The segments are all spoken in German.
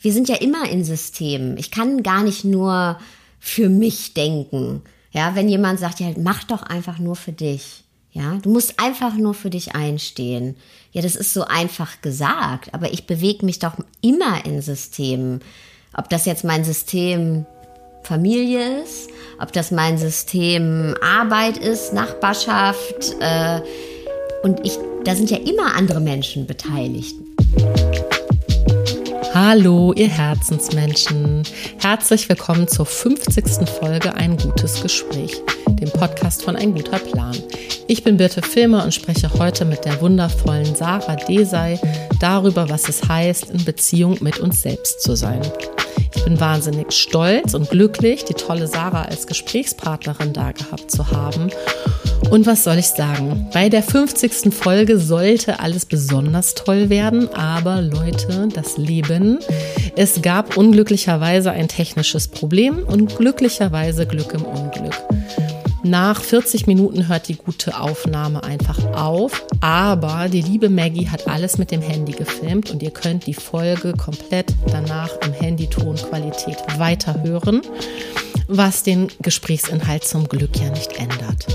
Wir sind ja immer in Systemen. Ich kann gar nicht nur für mich denken. Ja, wenn jemand sagt, ja, mach doch einfach nur für dich. Ja, du musst einfach nur für dich einstehen. Ja, das ist so einfach gesagt, aber ich bewege mich doch immer in Systemen. Ob das jetzt mein System Familie ist, ob das mein System Arbeit ist, Nachbarschaft. Äh, und ich, da sind ja immer andere Menschen beteiligt. Hallo, ihr Herzensmenschen. Herzlich willkommen zur 50. Folge Ein gutes Gespräch, dem Podcast von Ein guter Plan. Ich bin Birte Filmer und spreche heute mit der wundervollen Sarah Desai darüber, was es heißt, in Beziehung mit uns selbst zu sein. Ich bin wahnsinnig stolz und glücklich, die tolle Sarah als Gesprächspartnerin da gehabt zu haben. Und was soll ich sagen? Bei der 50. Folge sollte alles besonders toll werden, aber Leute, das Leben. Es gab unglücklicherweise ein technisches Problem und glücklicherweise Glück im Unglück. Nach 40 Minuten hört die gute Aufnahme einfach auf, aber die liebe Maggie hat alles mit dem Handy gefilmt und ihr könnt die Folge komplett danach im Handytonqualität weiterhören, was den Gesprächsinhalt zum Glück ja nicht ändert.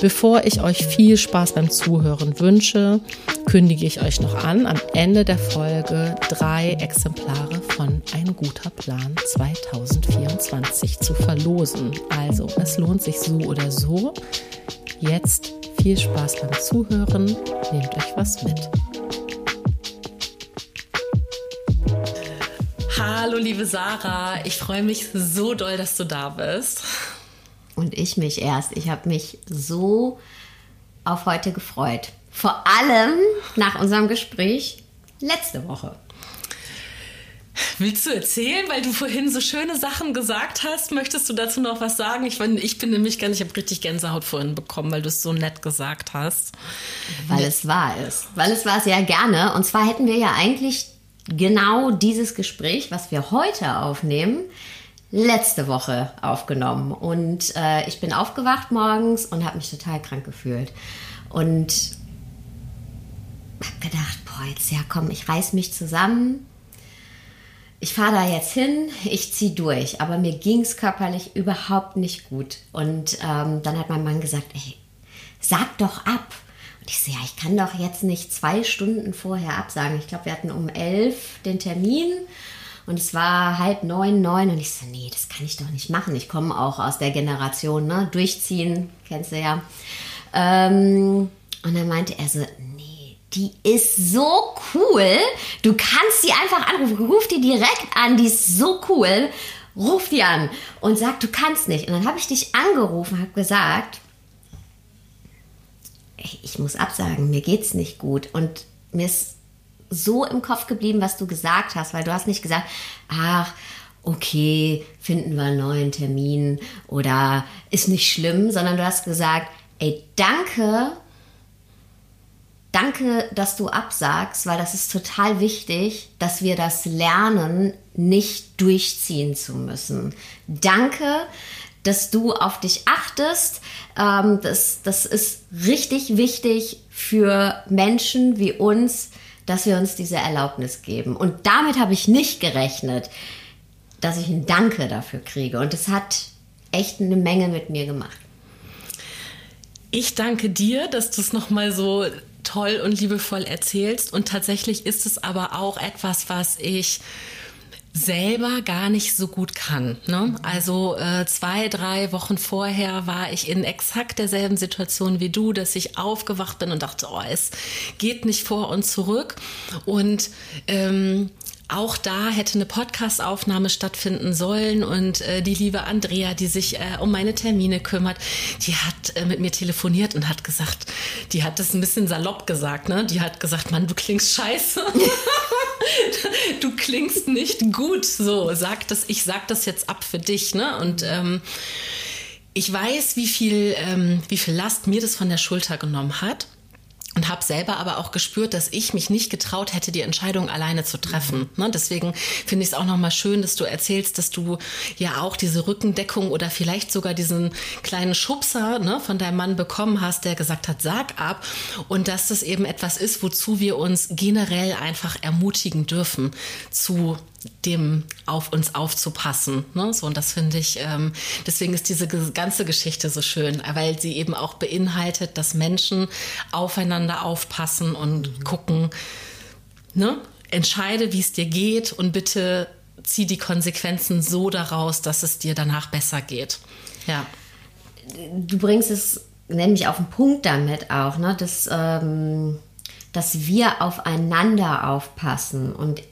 Bevor ich euch viel Spaß beim Zuhören wünsche, kündige ich euch noch an, am Ende der Folge drei Exemplare von Ein guter Plan 2024 zu verlosen. Also, es lohnt sich so oder so. Jetzt viel Spaß beim Zuhören. Nehmt euch was mit. Hallo, liebe Sarah. Ich freue mich so doll, dass du da bist. Und ich mich erst. Ich habe mich so auf heute gefreut. Vor allem nach unserem Gespräch letzte Woche. Willst du erzählen, weil du vorhin so schöne Sachen gesagt hast? Möchtest du dazu noch was sagen? Ich, ich bin nämlich gar nicht, ich habe richtig Gänsehaut vorhin bekommen, weil du es so nett gesagt hast. Weil es wahr ist. Weil es war sehr gerne. Und zwar hätten wir ja eigentlich genau dieses Gespräch, was wir heute aufnehmen, letzte Woche aufgenommen. Und äh, ich bin aufgewacht morgens und habe mich total krank gefühlt. Und habe gedacht, boah, jetzt ja komm, ich reiß mich zusammen. Ich fahre da jetzt hin, ich ziehe durch. Aber mir ging es körperlich überhaupt nicht gut. Und ähm, dann hat mein Mann gesagt, ey, sag doch ab. Und ich so, ja, ich kann doch jetzt nicht zwei Stunden vorher absagen. Ich glaube, wir hatten um elf den Termin und es war halb neun, neun und ich so, nee, das kann ich doch nicht machen. Ich komme auch aus der Generation, ne? Durchziehen, kennst du ja. Ähm, und dann meinte er so, nee, die ist so cool. Du kannst sie einfach anrufen. Ruf die direkt an, die ist so cool. Ruf die an und sag, du kannst nicht. Und dann habe ich dich angerufen, habe gesagt, ich muss absagen, mir geht's nicht gut. Und mir ist so im Kopf geblieben, was du gesagt hast, weil du hast nicht gesagt, ach, okay, finden wir einen neuen Termin oder ist nicht schlimm, sondern du hast gesagt, ey, danke, danke, dass du absagst, weil das ist total wichtig, dass wir das lernen, nicht durchziehen zu müssen. Danke, dass du auf dich achtest. Ähm, das, das ist richtig wichtig für Menschen wie uns, dass wir uns diese Erlaubnis geben. Und damit habe ich nicht gerechnet, dass ich ein Danke dafür kriege. Und es hat echt eine Menge mit mir gemacht. Ich danke dir, dass du es nochmal so toll und liebevoll erzählst. Und tatsächlich ist es aber auch etwas, was ich selber gar nicht so gut kann. Ne? Also äh, zwei, drei Wochen vorher war ich in exakt derselben Situation wie du, dass ich aufgewacht bin und dachte, oh, es geht nicht vor und zurück. Und ähm, auch da hätte eine Podcastaufnahme stattfinden sollen und äh, die liebe Andrea, die sich äh, um meine Termine kümmert, die hat äh, mit mir telefoniert und hat gesagt, die hat das ein bisschen salopp gesagt, ne? Die hat gesagt, Mann, du klingst scheiße. du klingst nicht gut. So, sag das, ich sag das jetzt ab für dich, ne? Und ähm, ich weiß, wie viel, ähm, wie viel Last mir das von der Schulter genommen hat und habe selber aber auch gespürt, dass ich mich nicht getraut hätte, die Entscheidung alleine zu treffen. Mhm. Ne? Deswegen finde ich es auch nochmal schön, dass du erzählst, dass du ja auch diese Rückendeckung oder vielleicht sogar diesen kleinen Schubser ne, von deinem Mann bekommen hast, der gesagt hat, sag ab. Und dass das eben etwas ist, wozu wir uns generell einfach ermutigen dürfen, zu dem auf uns aufzupassen. Ne? So, und das finde ich, ähm, deswegen ist diese ganze Geschichte so schön, weil sie eben auch beinhaltet, dass Menschen aufeinander aufpassen und gucken, ne? entscheide, wie es dir geht und bitte zieh die Konsequenzen so daraus, dass es dir danach besser geht. Ja. Du bringst es nämlich auf den Punkt damit auch, ne? dass, ähm, dass wir aufeinander aufpassen und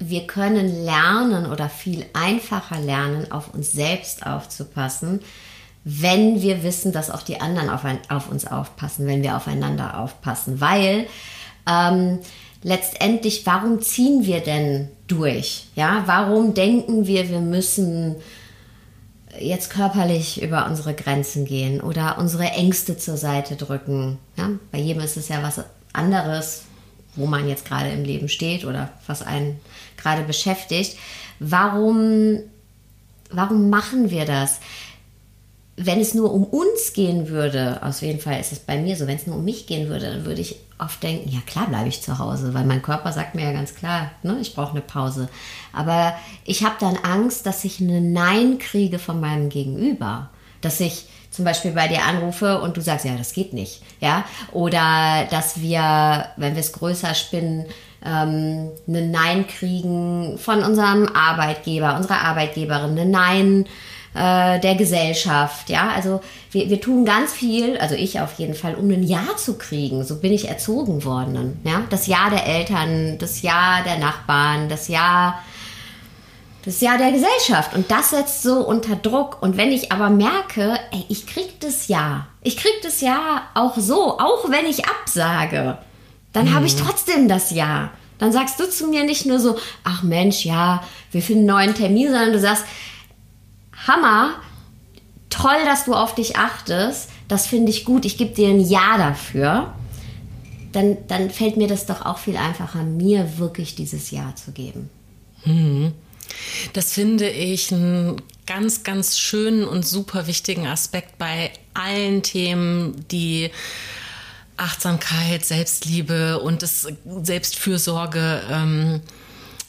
wir können lernen oder viel einfacher lernen, auf uns selbst aufzupassen, wenn wir wissen, dass auch die anderen auf, ein, auf uns aufpassen, wenn wir aufeinander aufpassen. Weil ähm, letztendlich, warum ziehen wir denn durch? Ja, warum denken wir, wir müssen jetzt körperlich über unsere Grenzen gehen oder unsere Ängste zur Seite drücken? Ja, bei jedem ist es ja was anderes, wo man jetzt gerade im Leben steht oder was einen gerade beschäftigt. Warum, warum machen wir das? Wenn es nur um uns gehen würde, aus jeden Fall ist es bei mir so, wenn es nur um mich gehen würde, dann würde ich oft denken, ja klar bleibe ich zu Hause, weil mein Körper sagt mir ja ganz klar, ne, ich brauche eine Pause. Aber ich habe dann Angst, dass ich eine Nein kriege von meinem Gegenüber. Dass ich zum Beispiel bei dir anrufe und du sagst, ja, das geht nicht. Ja? Oder dass wir, wenn wir es größer spinnen, ähm, eine Nein kriegen von unserem Arbeitgeber, unserer Arbeitgeberin, eine Nein äh, der Gesellschaft. Ja, also wir, wir tun ganz viel, also ich auf jeden Fall, um ein Ja zu kriegen. So bin ich erzogen worden. Ja, das Ja der Eltern, das Ja der Nachbarn, das Ja das Ja der Gesellschaft und das setzt so unter Druck. Und wenn ich aber merke, ey, ich krieg das Ja, ich krieg das Ja auch so, auch wenn ich absage, dann mhm. habe ich trotzdem das Ja. Dann sagst du zu mir nicht nur so, ach Mensch, ja, wir finden einen neuen Termin, sondern du sagst, Hammer, toll, dass du auf dich achtest, das finde ich gut, ich gebe dir ein Ja dafür. Dann, dann fällt mir das doch auch viel einfacher, mir wirklich dieses Ja zu geben. Mhm. Das finde ich einen ganz, ganz schönen und super wichtigen Aspekt bei allen Themen, die Achtsamkeit, Selbstliebe und das Selbstfürsorge ähm,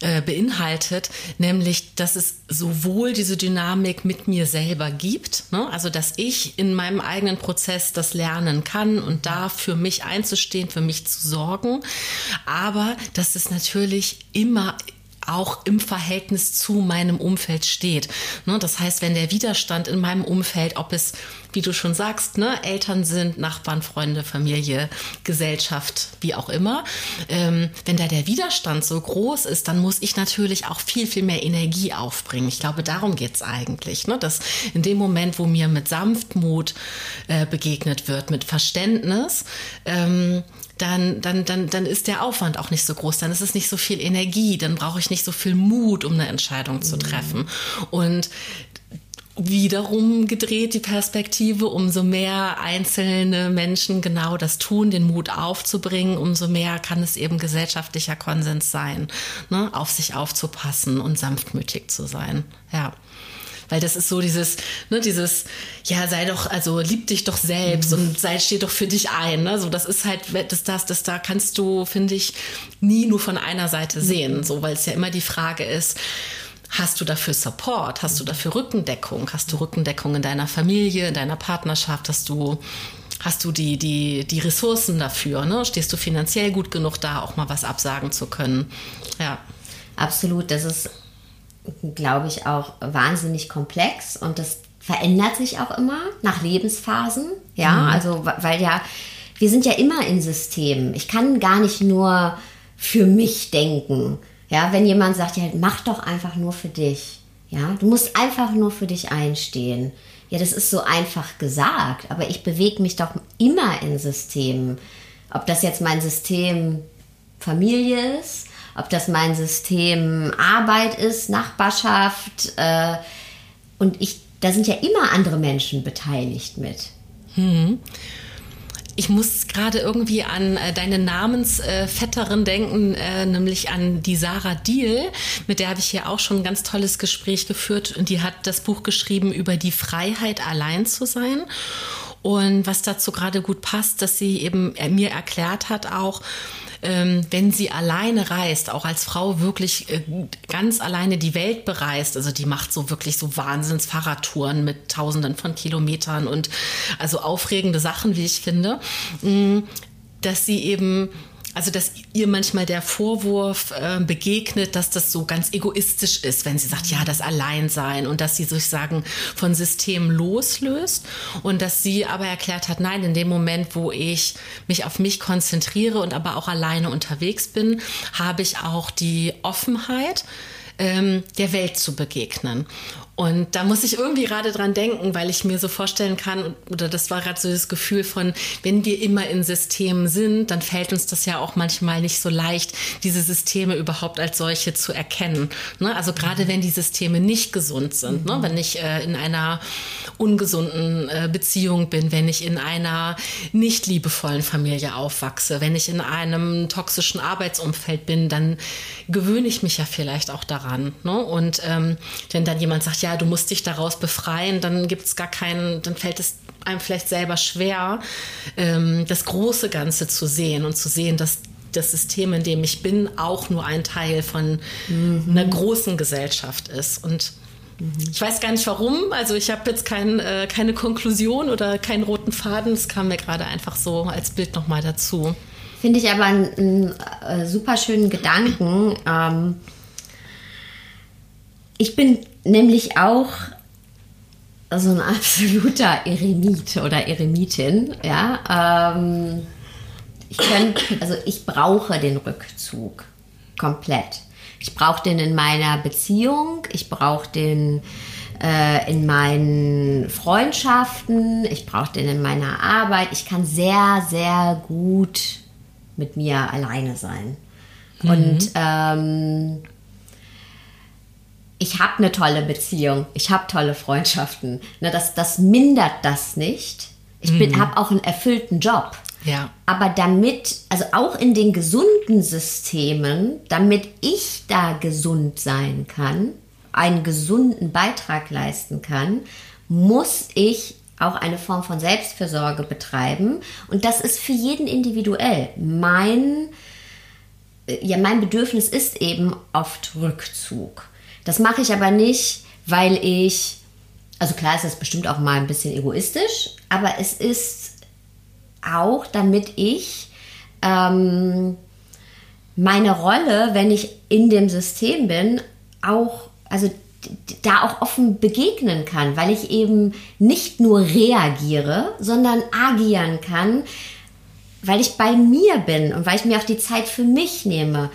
äh, beinhaltet, nämlich, dass es sowohl diese Dynamik mit mir selber gibt, ne? also dass ich in meinem eigenen Prozess das lernen kann und da für mich einzustehen, für mich zu sorgen, aber dass es natürlich immer auch im Verhältnis zu meinem Umfeld steht. Ne, das heißt, wenn der Widerstand in meinem Umfeld, ob es, wie du schon sagst, ne, Eltern sind, Nachbarn, Freunde, Familie, Gesellschaft, wie auch immer, ähm, wenn da der Widerstand so groß ist, dann muss ich natürlich auch viel, viel mehr Energie aufbringen. Ich glaube, darum geht es eigentlich, ne, dass in dem Moment, wo mir mit Sanftmut äh, begegnet wird, mit Verständnis, ähm, dann, dann, dann, dann ist der Aufwand auch nicht so groß, dann ist es nicht so viel Energie, dann brauche ich nicht so viel Mut, um eine Entscheidung zu mhm. treffen. Und wiederum gedreht die Perspektive, umso mehr einzelne Menschen genau das tun, den Mut aufzubringen, umso mehr kann es eben gesellschaftlicher Konsens sein, ne? auf sich aufzupassen und sanftmütig zu sein. Ja weil das ist so dieses, ne, dieses, ja, sei doch, also lieb dich doch selbst mhm. und sei, steh doch für dich ein. Ne? So, das ist halt, das, das, das da kannst du, finde ich, nie nur von einer Seite mhm. sehen, so, weil es ja immer die Frage ist, Hast du dafür Support? Hast du dafür Rückendeckung? Hast du Rückendeckung in deiner Familie, in deiner Partnerschaft? Hast du, hast du die, die, die Ressourcen dafür? Ne? Stehst du finanziell gut genug da, auch mal was absagen zu können? Ja. Absolut. Das ist glaube ich, auch wahnsinnig komplex und das verändert sich auch immer nach Lebensphasen. Ja, mhm. also weil ja, wir sind ja immer in Systemen. Ich kann gar nicht nur für mich denken. Ja, wenn jemand sagt, ja, mach doch einfach nur für dich. Ja, du musst einfach nur für dich einstehen. Ja, das ist so einfach gesagt, aber ich bewege mich doch immer in Systemen. Ob das jetzt mein System Familie ist, ob das mein System Arbeit ist, Nachbarschaft. Äh, und ich, da sind ja immer andere Menschen beteiligt mit. Hm. Ich muss gerade irgendwie an äh, deine Namensvetterin äh, denken, äh, nämlich an die Sarah Diel, mit der habe ich hier auch schon ein ganz tolles Gespräch geführt. Und die hat das Buch geschrieben über die Freiheit, allein zu sein. Und was dazu gerade gut passt, dass sie eben äh, mir erklärt hat auch, wenn sie alleine reist, auch als Frau wirklich äh, ganz alleine die Welt bereist, also die macht so wirklich so Wahnsinns Fahrradtouren mit Tausenden von Kilometern und also aufregende Sachen, wie ich finde, mh, dass sie eben also, dass ihr manchmal der Vorwurf äh, begegnet, dass das so ganz egoistisch ist, wenn sie sagt, ja, das Alleinsein und dass sie sozusagen von Systemen loslöst und dass sie aber erklärt hat, nein, in dem Moment, wo ich mich auf mich konzentriere und aber auch alleine unterwegs bin, habe ich auch die Offenheit, ähm, der Welt zu begegnen. Und da muss ich irgendwie gerade dran denken, weil ich mir so vorstellen kann, oder das war gerade so das Gefühl von, wenn wir immer in Systemen sind, dann fällt uns das ja auch manchmal nicht so leicht, diese Systeme überhaupt als solche zu erkennen. Ne? Also gerade mhm. wenn die Systeme nicht gesund sind, ne? mhm. ne? wenn ich äh, in einer ungesunden äh, Beziehung bin, wenn ich in einer nicht liebevollen Familie aufwachse, wenn ich in einem toxischen Arbeitsumfeld bin, dann gewöhne ich mich ja vielleicht auch daran. Ne? Und ähm, wenn dann jemand sagt, ja, du musst dich daraus befreien, dann gibt es gar keinen, dann fällt es einem vielleicht selber schwer, ähm, das große Ganze zu sehen und zu sehen, dass das System, in dem ich bin, auch nur ein Teil von mhm. einer großen Gesellschaft ist. Und ich weiß gar nicht warum. Also ich habe jetzt kein, äh, keine Konklusion oder keinen roten Faden. Es kam mir gerade einfach so als Bild nochmal dazu. Finde ich aber einen, einen äh, super schönen Gedanken. Ähm, ich bin nämlich auch so ein absoluter Eremit oder Eremitin, ja. Ähm, ich kann, also ich brauche den Rückzug komplett. Ich brauche den in meiner Beziehung, ich brauche den äh, in meinen Freundschaften, ich brauche den in meiner Arbeit. Ich kann sehr, sehr gut mit mir alleine sein. Mhm. Und ähm, ich habe eine tolle Beziehung, ich habe tolle Freundschaften. Ne, das, das mindert das nicht. Ich mhm. habe auch einen erfüllten Job. Ja. Aber damit, also auch in den gesunden Systemen, damit ich da gesund sein kann, einen gesunden Beitrag leisten kann, muss ich auch eine Form von Selbstfürsorge betreiben. Und das ist für jeden individuell. Mein, äh, ja, mein Bedürfnis ist eben oft Rückzug. Das mache ich aber nicht, weil ich, also klar ist das bestimmt auch mal ein bisschen egoistisch, aber es ist auch, damit ich ähm, meine Rolle, wenn ich in dem System bin, auch, also da auch offen begegnen kann, weil ich eben nicht nur reagiere, sondern agieren kann, weil ich bei mir bin und weil ich mir auch die Zeit für mich nehme.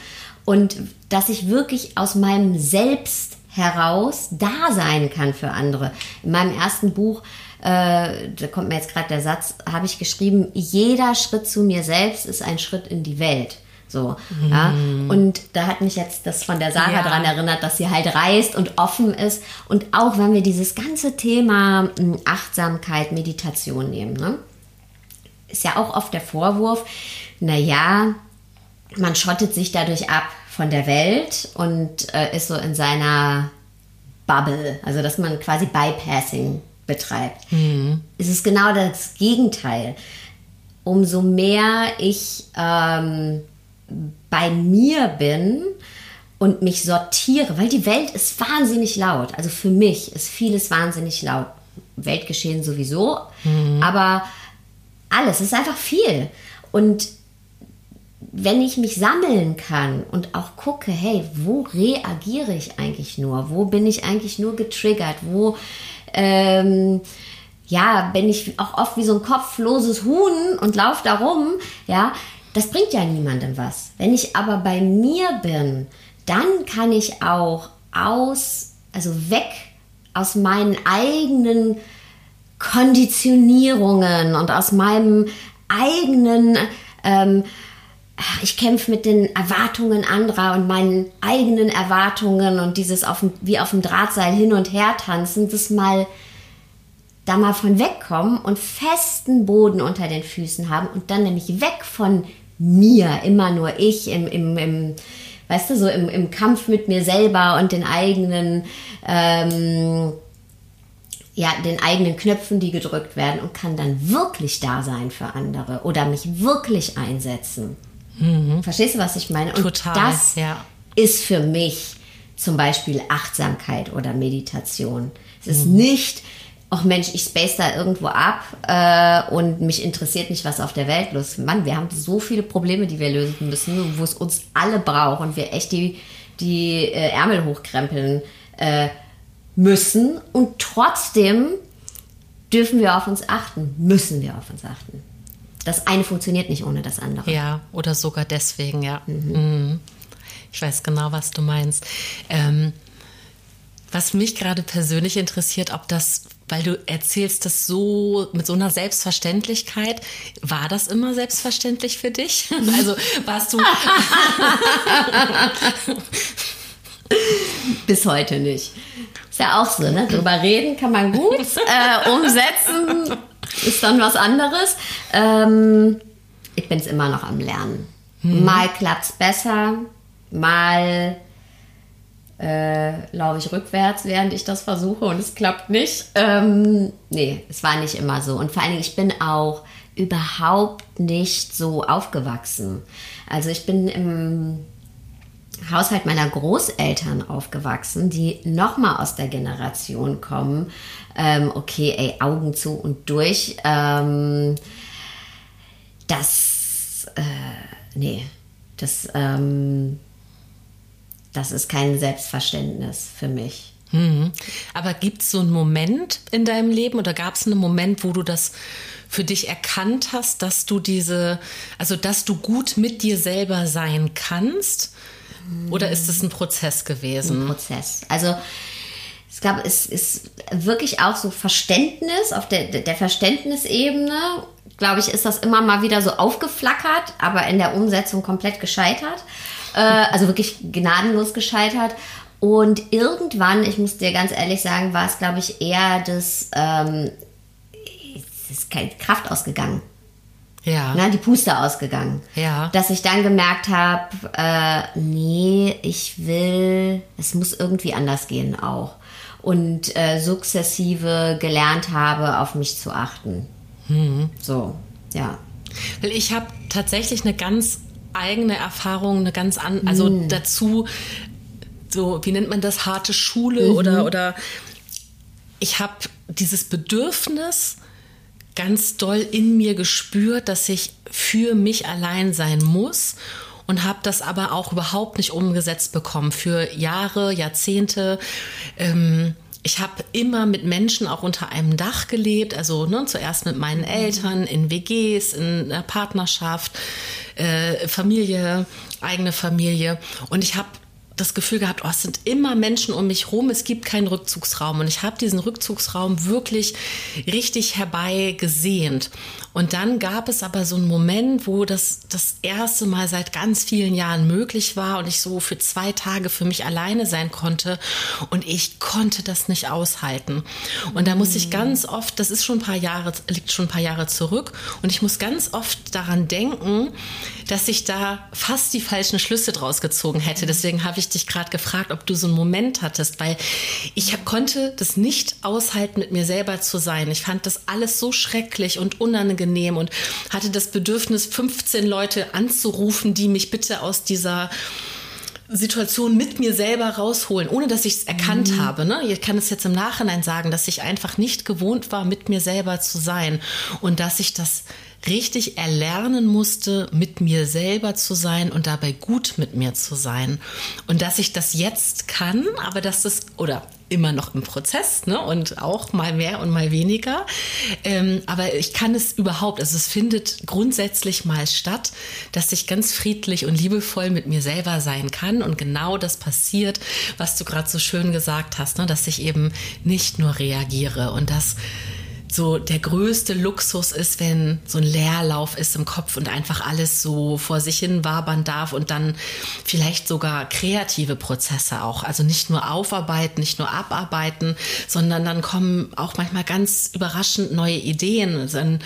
Und dass ich wirklich aus meinem Selbst heraus da sein kann für andere. In meinem ersten Buch, äh, da kommt mir jetzt gerade der Satz, habe ich geschrieben, jeder Schritt zu mir selbst ist ein Schritt in die Welt. So, mhm. ja. Und da hat mich jetzt das von der Sarah ja. daran erinnert, dass sie halt reist und offen ist. Und auch wenn wir dieses ganze Thema hm, Achtsamkeit, Meditation nehmen, ne? ist ja auch oft der Vorwurf, naja, man schottet sich dadurch ab von der Welt und äh, ist so in seiner Bubble, also dass man quasi Bypassing betreibt. Mhm. Es ist genau das Gegenteil. Umso mehr ich ähm, bei mir bin und mich sortiere, weil die Welt ist wahnsinnig laut. Also für mich ist vieles wahnsinnig laut. Weltgeschehen sowieso, mhm. aber alles ist einfach viel. Und wenn ich mich sammeln kann und auch gucke, hey, wo reagiere ich eigentlich nur? Wo bin ich eigentlich nur getriggert? Wo, ähm, ja, bin ich auch oft wie so ein kopfloses Huhn und laufe da rum, ja, das bringt ja niemandem was. Wenn ich aber bei mir bin, dann kann ich auch aus, also weg aus meinen eigenen Konditionierungen und aus meinem eigenen ähm, ich kämpfe mit den Erwartungen anderer und meinen eigenen Erwartungen und dieses auf dem, wie auf dem Drahtseil hin und her tanzen, das mal da mal von wegkommen und festen Boden unter den Füßen haben und dann nämlich weg von mir, immer nur ich im, im, im weißt du, so im, im Kampf mit mir selber und den eigenen, ähm, ja, den eigenen Knöpfen, die gedrückt werden und kann dann wirklich da sein für andere oder mich wirklich einsetzen. Mhm. Verstehst du, was ich meine? Und Total, das ja. ist für mich zum Beispiel Achtsamkeit oder Meditation. Es ist mhm. nicht, ach Mensch, ich space da irgendwo ab äh, und mich interessiert nicht, was auf der Welt los ist. Mann, wir haben so viele Probleme, die wir lösen müssen, wo es uns alle braucht und wir echt die, die äh, Ärmel hochkrempeln äh, müssen. Und trotzdem dürfen wir auf uns achten, müssen wir auf uns achten. Das eine funktioniert nicht ohne das andere. Ja, oder sogar deswegen, ja. Mhm. Mhm. Ich weiß genau, was du meinst. Ähm, was mich gerade persönlich interessiert, ob das, weil du erzählst das so mit so einer Selbstverständlichkeit, war das immer selbstverständlich für dich? Also warst du. Bis heute nicht. Ist ja auch so, ne? Drüber reden kann man gut, äh, umsetzen ist dann was anderes. Ähm, ich bin es immer noch am Lernen. Hm. Mal klappt es besser, mal äh, laufe ich rückwärts, während ich das versuche und es klappt nicht. Ähm, nee, es war nicht immer so. Und vor allen Dingen, ich bin auch überhaupt nicht so aufgewachsen. Also ich bin im Haushalt meiner Großeltern aufgewachsen, die nochmal aus der Generation kommen. Ähm, okay, ey, Augen zu und durch. Ähm, das, äh, nee, das, ähm, das ist kein Selbstverständnis für mich. Mhm. Aber gibt es so einen Moment in deinem Leben oder gab es einen Moment, wo du das für dich erkannt hast, dass du diese, also dass du gut mit dir selber sein kannst? Oder ist es ein Prozess gewesen? Ein Prozess. Also es gab, es ist wirklich auch so Verständnis auf der, der Verständnisebene, glaube ich, ist das immer mal wieder so aufgeflackert, aber in der Umsetzung komplett gescheitert. Äh, also wirklich gnadenlos gescheitert. Und irgendwann, ich muss dir ganz ehrlich sagen, war es, glaube ich, eher das, ähm, es ist keine Kraft ausgegangen. Ja. Na, die Puste ausgegangen. Ja. Dass ich dann gemerkt habe, äh, nee, ich will, es muss irgendwie anders gehen auch. Und äh, sukzessive gelernt habe, auf mich zu achten. Hm. So, ja. Weil ich habe tatsächlich eine ganz eigene Erfahrung, eine ganz an, also hm. dazu, so, wie nennt man das, harte Schule mhm. oder, oder ich habe dieses Bedürfnis, ganz doll in mir gespürt, dass ich für mich allein sein muss und habe das aber auch überhaupt nicht umgesetzt bekommen für Jahre, Jahrzehnte. Ähm, ich habe immer mit Menschen auch unter einem Dach gelebt, also ne, zuerst mit meinen Eltern in WGs, in einer Partnerschaft, äh, Familie, eigene Familie. Und ich habe das Gefühl gehabt, oh, es sind immer Menschen um mich rum, es gibt keinen Rückzugsraum. Und ich habe diesen Rückzugsraum wirklich richtig herbeigesehnt. Und dann gab es aber so einen Moment, wo das das erste Mal seit ganz vielen Jahren möglich war und ich so für zwei Tage für mich alleine sein konnte. Und ich konnte das nicht aushalten. Und da muss ich ganz oft, das ist schon ein paar Jahre, liegt schon ein paar Jahre zurück, und ich muss ganz oft daran denken, dass ich da fast die falschen Schlüsse draus gezogen hätte. Deswegen habe ich ich dich gerade gefragt, ob du so einen Moment hattest, weil ich konnte das nicht aushalten, mit mir selber zu sein. Ich fand das alles so schrecklich und unangenehm und hatte das Bedürfnis, 15 Leute anzurufen, die mich bitte aus dieser Situation mit mir selber rausholen, ohne dass ich es erkannt mhm. habe. Ne? Ich kann es jetzt im Nachhinein sagen, dass ich einfach nicht gewohnt war, mit mir selber zu sein und dass ich das richtig erlernen musste, mit mir selber zu sein und dabei gut mit mir zu sein. Und dass ich das jetzt kann, aber dass das, oder immer noch im Prozess, ne? Und auch mal mehr und mal weniger. Ähm, aber ich kann es überhaupt, also es findet grundsätzlich mal statt, dass ich ganz friedlich und liebevoll mit mir selber sein kann. Und genau das passiert, was du gerade so schön gesagt hast, ne? dass ich eben nicht nur reagiere und dass so der größte Luxus ist, wenn so ein Leerlauf ist im Kopf und einfach alles so vor sich hin wabern darf und dann vielleicht sogar kreative Prozesse auch. Also nicht nur aufarbeiten, nicht nur abarbeiten, sondern dann kommen auch manchmal ganz überraschend neue Ideen. Dann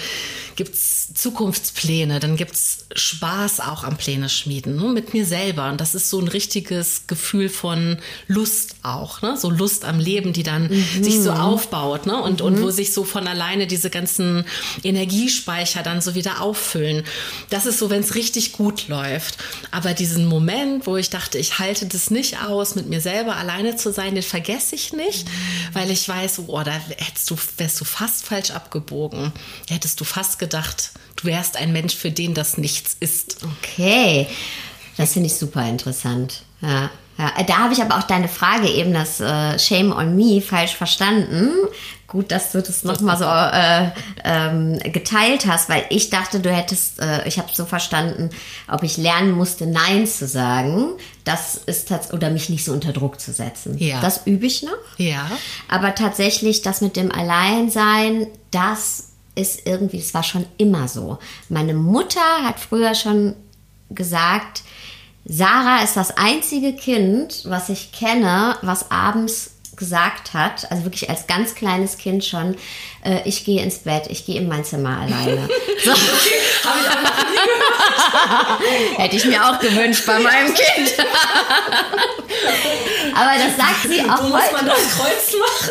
gibt es Zukunftspläne, dann gibt es Spaß auch am Pläne schmieden, ne? mit mir selber. Und das ist so ein richtiges Gefühl von Lust auch, ne? so Lust am Leben, die dann mhm. sich so aufbaut ne? und, mhm. und wo sich so von alleine diese ganzen Energiespeicher dann so wieder auffüllen. Das ist so, wenn es richtig gut läuft. Aber diesen Moment, wo ich dachte, ich halte das nicht aus, mit mir selber alleine zu sein, den vergesse ich nicht, mhm. weil ich weiß, oh, da hättest du, wärst du fast falsch abgebogen. Hättest du fast gedacht, du wärst ein Mensch, für den das nichts ist. Okay, das finde ich super interessant. Ja. Ja, da habe ich aber auch deine Frage eben, das äh, Shame on Me, falsch verstanden. Gut, dass du das nochmal so äh, ähm, geteilt hast, weil ich dachte, du hättest, äh, ich habe so verstanden, ob ich lernen musste, Nein zu sagen. Das ist tatsächlich, oder mich nicht so unter Druck zu setzen. Ja. Das übe ich noch. Ja. Aber tatsächlich, das mit dem Alleinsein, das ist irgendwie, es war schon immer so. Meine Mutter hat früher schon gesagt, Sarah ist das einzige Kind, was ich kenne, was abends gesagt hat, also wirklich als ganz kleines Kind schon, äh, ich gehe ins Bett, ich gehe in mein Zimmer alleine. So. Hätte ich mir auch gewünscht bei meinem Kind. Aber das sagt sie auch heute. Muss man das Kreuz machen?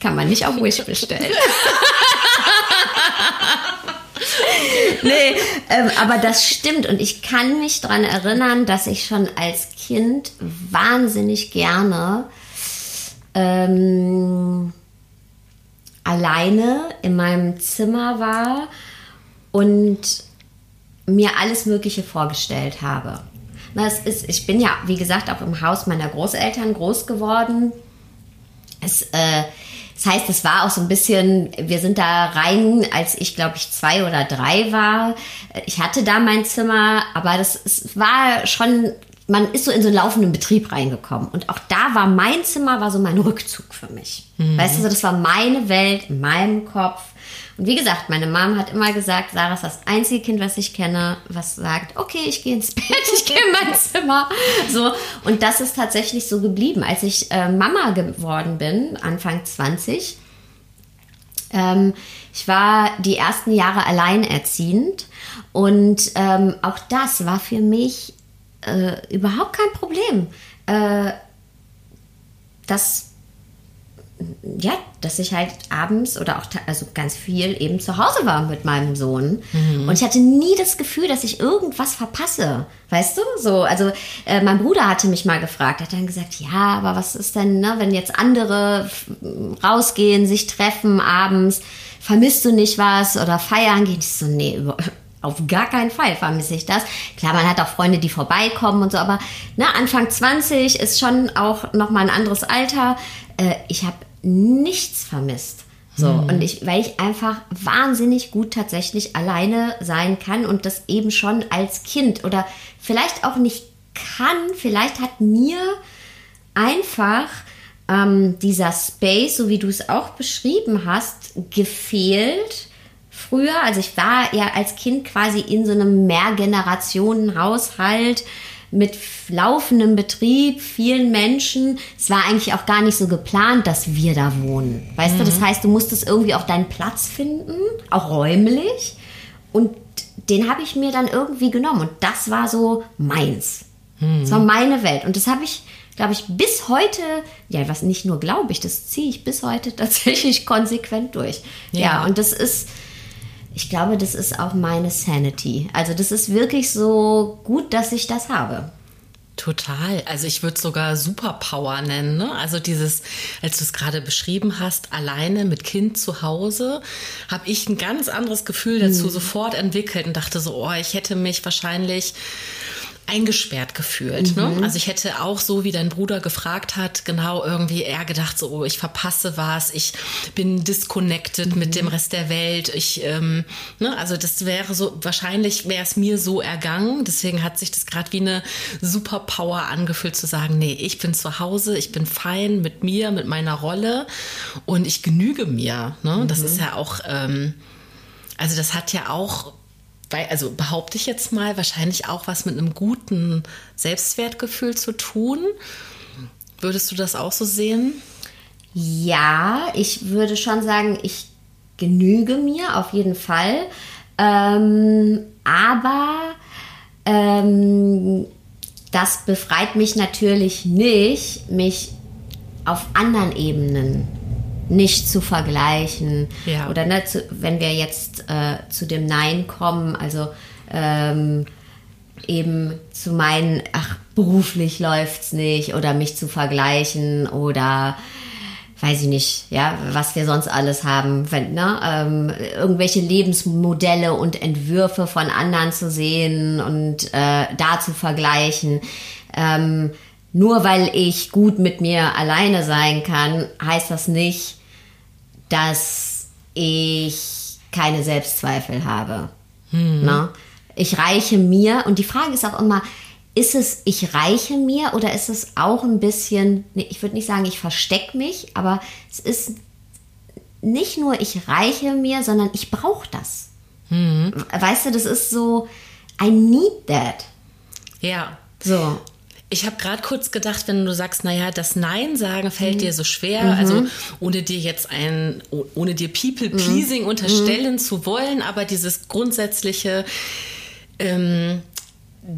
Kann man nicht auf Wish bestellen. nee, ähm, aber das stimmt. Und ich kann mich daran erinnern, dass ich schon als Kind wahnsinnig gerne ähm, alleine in meinem Zimmer war und mir alles Mögliche vorgestellt habe. Das ist, ich bin ja, wie gesagt, auch im Haus meiner Großeltern groß geworden. Es äh, das heißt, es war auch so ein bisschen, wir sind da rein, als ich glaube ich zwei oder drei war. Ich hatte da mein Zimmer, aber das es war schon, man ist so in so einen laufenden Betrieb reingekommen. Und auch da war mein Zimmer, war so mein Rückzug für mich. Mhm. Weißt du, das war meine Welt in meinem Kopf. Und wie gesagt, meine Mom hat immer gesagt, Sarah ist das einzige Kind, was ich kenne, was sagt, okay, ich gehe ins Bett, ich gehe in mein Zimmer. So. Und das ist tatsächlich so geblieben. Als ich äh, Mama geworden bin, Anfang 20, ähm, ich war die ersten Jahre alleinerziehend und ähm, auch das war für mich äh, überhaupt kein Problem. Äh, das ja, dass ich halt abends oder auch also ganz viel eben zu Hause war mit meinem Sohn. Mhm. Und ich hatte nie das Gefühl, dass ich irgendwas verpasse. Weißt du? So, also äh, mein Bruder hatte mich mal gefragt, hat dann gesagt, ja, aber was ist denn, ne, wenn jetzt andere rausgehen, sich treffen abends, vermisst du nicht was oder feiern gehen? Ich so, nee, über, auf gar keinen Fall vermisse ich das. Klar, man hat auch Freunde, die vorbeikommen und so, aber ne, Anfang 20 ist schon auch nochmal ein anderes Alter. Äh, ich habe nichts vermisst. So, mhm. und ich, weil ich einfach wahnsinnig gut tatsächlich alleine sein kann und das eben schon als Kind oder vielleicht auch nicht kann, vielleicht hat mir einfach ähm, dieser Space, so wie du es auch beschrieben hast, gefehlt früher. Also ich war ja als Kind quasi in so einem Mehrgenerationen-Haushalt mit laufendem Betrieb, vielen Menschen. Es war eigentlich auch gar nicht so geplant, dass wir da wohnen. Weißt mhm. du, das mhm. heißt, du musstest irgendwie auch deinen Platz finden, auch räumlich. Und den habe ich mir dann irgendwie genommen. Und das war so meins. Mhm. Das war meine Welt. Und das habe ich, glaube ich, bis heute, ja, was nicht nur glaube ich, das ziehe ich bis heute tatsächlich konsequent durch. Ja, ja und das ist ich glaube, das ist auch meine Sanity. Also das ist wirklich so gut, dass ich das habe. Total. Also ich würde sogar Superpower nennen. Ne? Also dieses, als du es gerade beschrieben hast, alleine mit Kind zu Hause, habe ich ein ganz anderes Gefühl dazu hm. sofort entwickelt und dachte so, oh, ich hätte mich wahrscheinlich eingesperrt gefühlt. Ne? Mhm. Ne? Also ich hätte auch so, wie dein Bruder gefragt hat, genau irgendwie eher gedacht, so, oh, ich verpasse was, ich bin disconnected mhm. mit dem Rest der Welt. Ich, ähm, ne? also das wäre so, wahrscheinlich wäre es mir so ergangen. Deswegen hat sich das gerade wie eine Superpower angefühlt zu sagen, nee, ich bin zu Hause, ich bin fein mit mir, mit meiner Rolle und ich genüge mir. Ne? Mhm. Das ist ja auch, ähm, also das hat ja auch also behaupte ich jetzt mal, wahrscheinlich auch was mit einem guten Selbstwertgefühl zu tun. Würdest du das auch so sehen? Ja, ich würde schon sagen, ich genüge mir auf jeden Fall. Ähm, aber ähm, das befreit mich natürlich nicht, mich auf anderen Ebenen nicht zu vergleichen. Ja. Oder ne, zu, wenn wir jetzt äh, zu dem Nein kommen, also ähm, eben zu meinen, ach, beruflich läuft's nicht oder mich zu vergleichen oder weiß ich nicht, ja, was wir sonst alles haben, wenn, ne, ähm, irgendwelche Lebensmodelle und Entwürfe von anderen zu sehen und äh, da zu vergleichen. Ähm, nur weil ich gut mit mir alleine sein kann, heißt das nicht, dass ich keine Selbstzweifel habe. Hm. Ne? Ich reiche mir, und die Frage ist auch immer, ist es, ich reiche mir oder ist es auch ein bisschen, ich würde nicht sagen, ich verstecke mich, aber es ist nicht nur, ich reiche mir, sondern ich brauche das. Hm. Weißt du, das ist so, I need that. Ja. So. Ich habe gerade kurz gedacht, wenn du sagst, naja, das Nein sagen fällt Mhm. dir so schwer, also ohne dir jetzt ein, oh- ohne dir People-Pleasing Mhm. unterstellen zu wollen, aber dieses grundsätzliche ähm,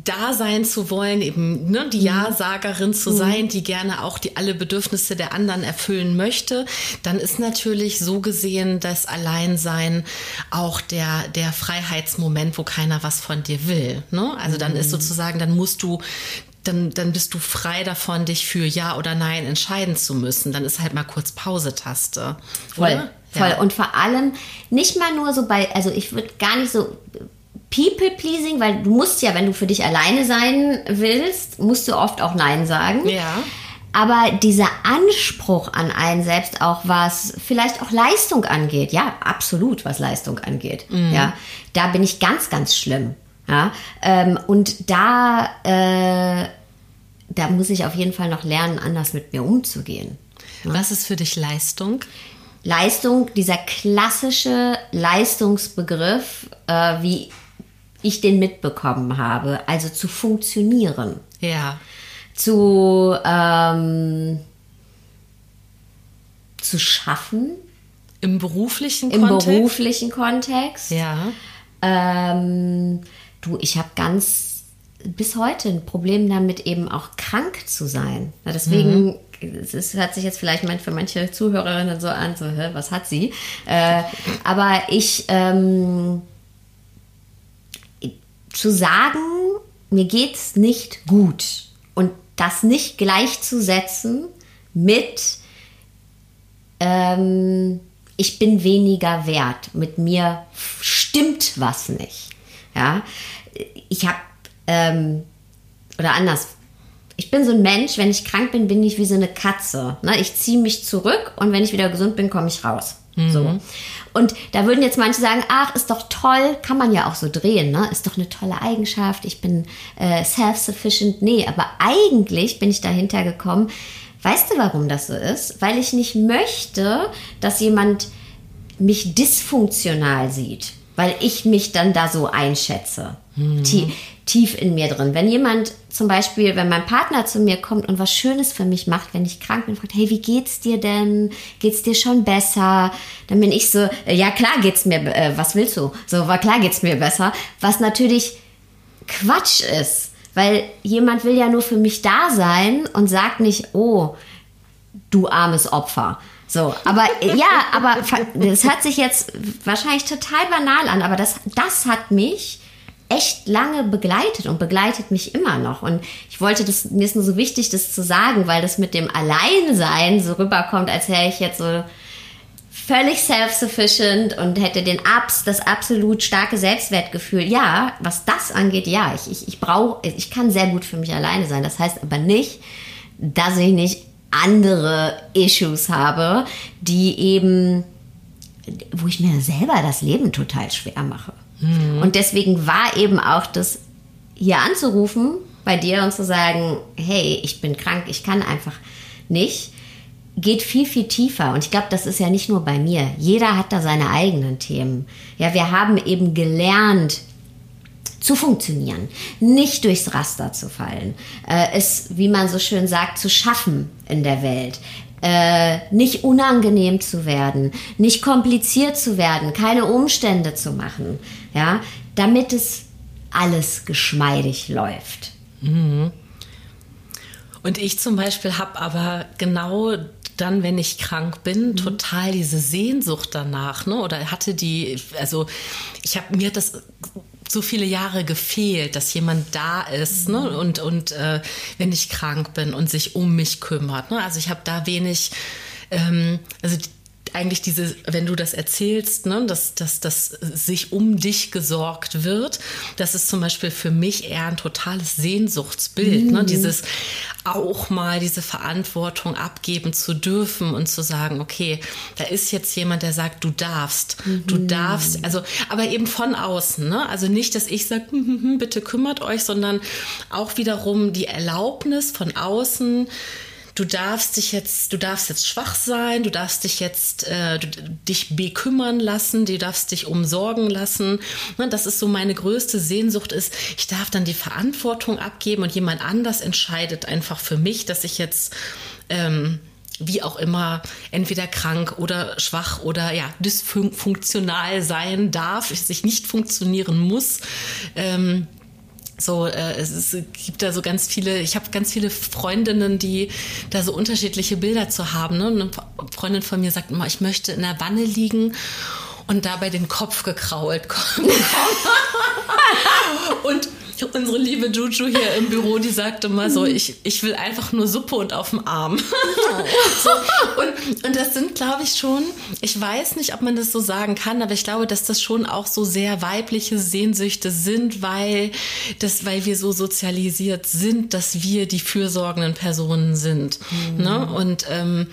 da sein zu wollen, eben ne, Mhm. die Ja-Sagerin zu sein, die gerne auch die alle Bedürfnisse der anderen erfüllen möchte, dann ist natürlich so gesehen das Alleinsein auch der, der Freiheitsmoment, wo keiner was von dir will. Ne? Also dann Mhm. ist sozusagen, dann musst du dann, dann bist du frei davon, dich für Ja oder Nein entscheiden zu müssen. Dann ist halt mal kurz Pause-Taste. Voll, oder? voll. Ja. Und vor allem nicht mal nur so bei, also ich würde gar nicht so People-pleasing, weil du musst ja, wenn du für dich alleine sein willst, musst du oft auch Nein sagen. Ja. Aber dieser Anspruch an einen selbst, auch was vielleicht auch Leistung angeht, ja, absolut, was Leistung angeht, ja, da bin ich ganz, ganz schlimm, ja, ähm, und da, äh, da muss ich auf jeden Fall noch lernen, anders mit mir umzugehen. Was ist für dich Leistung? Leistung, dieser klassische Leistungsbegriff, äh, wie ich den mitbekommen habe, also zu funktionieren, Ja. zu, ähm, zu schaffen Im beruflichen im Kontext? beruflichen Kontext. Ja. Ähm, du, ich habe ganz bis heute ein Problem damit, eben auch krank zu sein. Na, deswegen, es ist, hört sich jetzt vielleicht für manche Zuhörerinnen so an, so, hä, was hat sie? Äh, aber ich, ähm, zu sagen, mir geht's nicht gut und das nicht gleichzusetzen mit ähm, ich bin weniger wert, mit mir stimmt was nicht. Ja, ich habe ähm, oder anders. Ich bin so ein Mensch, wenn ich krank bin, bin ich wie so eine Katze. Ne? Ich ziehe mich zurück und wenn ich wieder gesund bin, komme ich raus. So. Und da würden jetzt manche sagen, ach, ist doch toll, kann man ja auch so drehen, ne? Ist doch eine tolle Eigenschaft, ich bin äh, self-sufficient. Nee, aber eigentlich bin ich dahinter gekommen, weißt du, warum das so ist? Weil ich nicht möchte, dass jemand mich dysfunktional sieht, weil ich mich dann da so einschätze. Tie tief in mir drin. Wenn jemand zum Beispiel, wenn mein Partner zu mir kommt und was Schönes für mich macht, wenn ich krank bin, fragt, hey, wie geht's dir denn? Geht's dir schon besser? Dann bin ich so, äh, ja klar geht's mir, äh, was willst du? So, war klar geht's mir besser. Was natürlich Quatsch ist, weil jemand will ja nur für mich da sein und sagt nicht, oh, du armes Opfer. So, aber ja, aber das hört sich jetzt wahrscheinlich total banal an, aber das, das hat mich echt lange begleitet und begleitet mich immer noch. Und ich wollte das, mir ist nur so wichtig, das zu sagen, weil das mit dem Alleinsein so rüberkommt, als wäre ich jetzt so völlig self-sufficient und hätte den Abs, das absolut starke Selbstwertgefühl. Ja, was das angeht, ja, ich, ich, ich brauche, ich kann sehr gut für mich alleine sein. Das heißt aber nicht, dass ich nicht andere Issues habe, die eben, wo ich mir selber das Leben total schwer mache. Und deswegen war eben auch das hier anzurufen bei dir und zu sagen, hey, ich bin krank, ich kann einfach nicht, geht viel, viel tiefer. Und ich glaube, das ist ja nicht nur bei mir. Jeder hat da seine eigenen Themen. Ja, wir haben eben gelernt, zu funktionieren, nicht durchs Raster zu fallen, äh, es, wie man so schön sagt, zu schaffen in der Welt. äh, nicht unangenehm zu werden, nicht kompliziert zu werden, keine Umstände zu machen, ja, damit es alles geschmeidig läuft. Mhm. Und ich zum Beispiel habe aber genau dann, wenn ich krank bin, mhm. total diese Sehnsucht danach, ne? Oder hatte die, also ich habe mir das so viele Jahre gefehlt, dass jemand da ist, ne? mhm. ne? Und, und äh, wenn ich krank bin und sich um mich kümmert. Ne? Also ich habe da wenig, ähm, also eigentlich diese, wenn du das erzählst, ne, dass, dass, dass sich um dich gesorgt wird, das ist zum Beispiel für mich eher ein totales Sehnsuchtsbild. Ne? Mhm. Ne, dieses auch mal diese Verantwortung abgeben zu dürfen und zu sagen, okay, da ist jetzt jemand, der sagt, du darfst, mhm. du darfst, also, aber eben von außen, ne? Also nicht, dass ich sage, hm, hm, hm, bitte kümmert euch, sondern auch wiederum die Erlaubnis von außen, du darfst dich jetzt, du darfst jetzt schwach sein, du darfst dich jetzt äh, dich bekümmern lassen, du darfst dich umsorgen lassen. Ne, das ist so meine größte Sehnsucht ist, ich darf dann die Verantwortung abgeben und jemand anders entscheidet einfach für mich, dass ich jetzt ähm, wie auch immer, entweder krank oder schwach oder ja, dysfunktional sein darf, sich nicht funktionieren muss. Ähm, so, äh, es, ist, gibt da so ganz viele, ich habe ganz viele Freundinnen, die da so unterschiedliche Bilder zu haben. Ne? Eine Freundin von mir sagt immer, ich möchte in der Wanne liegen und dabei den Kopf gekrault kommen. und unsere liebe Juju hier im Büro, die sagte mal so, ich, ich will einfach nur Suppe und auf dem Arm. so, und, und das sind, glaube ich, schon, ich weiß nicht, ob man das so sagen kann, aber ich glaube, dass das schon auch so sehr weibliche Sehnsüchte sind, weil, das, weil wir so sozialisiert sind, dass wir die fürsorgenden Personen sind. Mhm. Ne? Und ähm,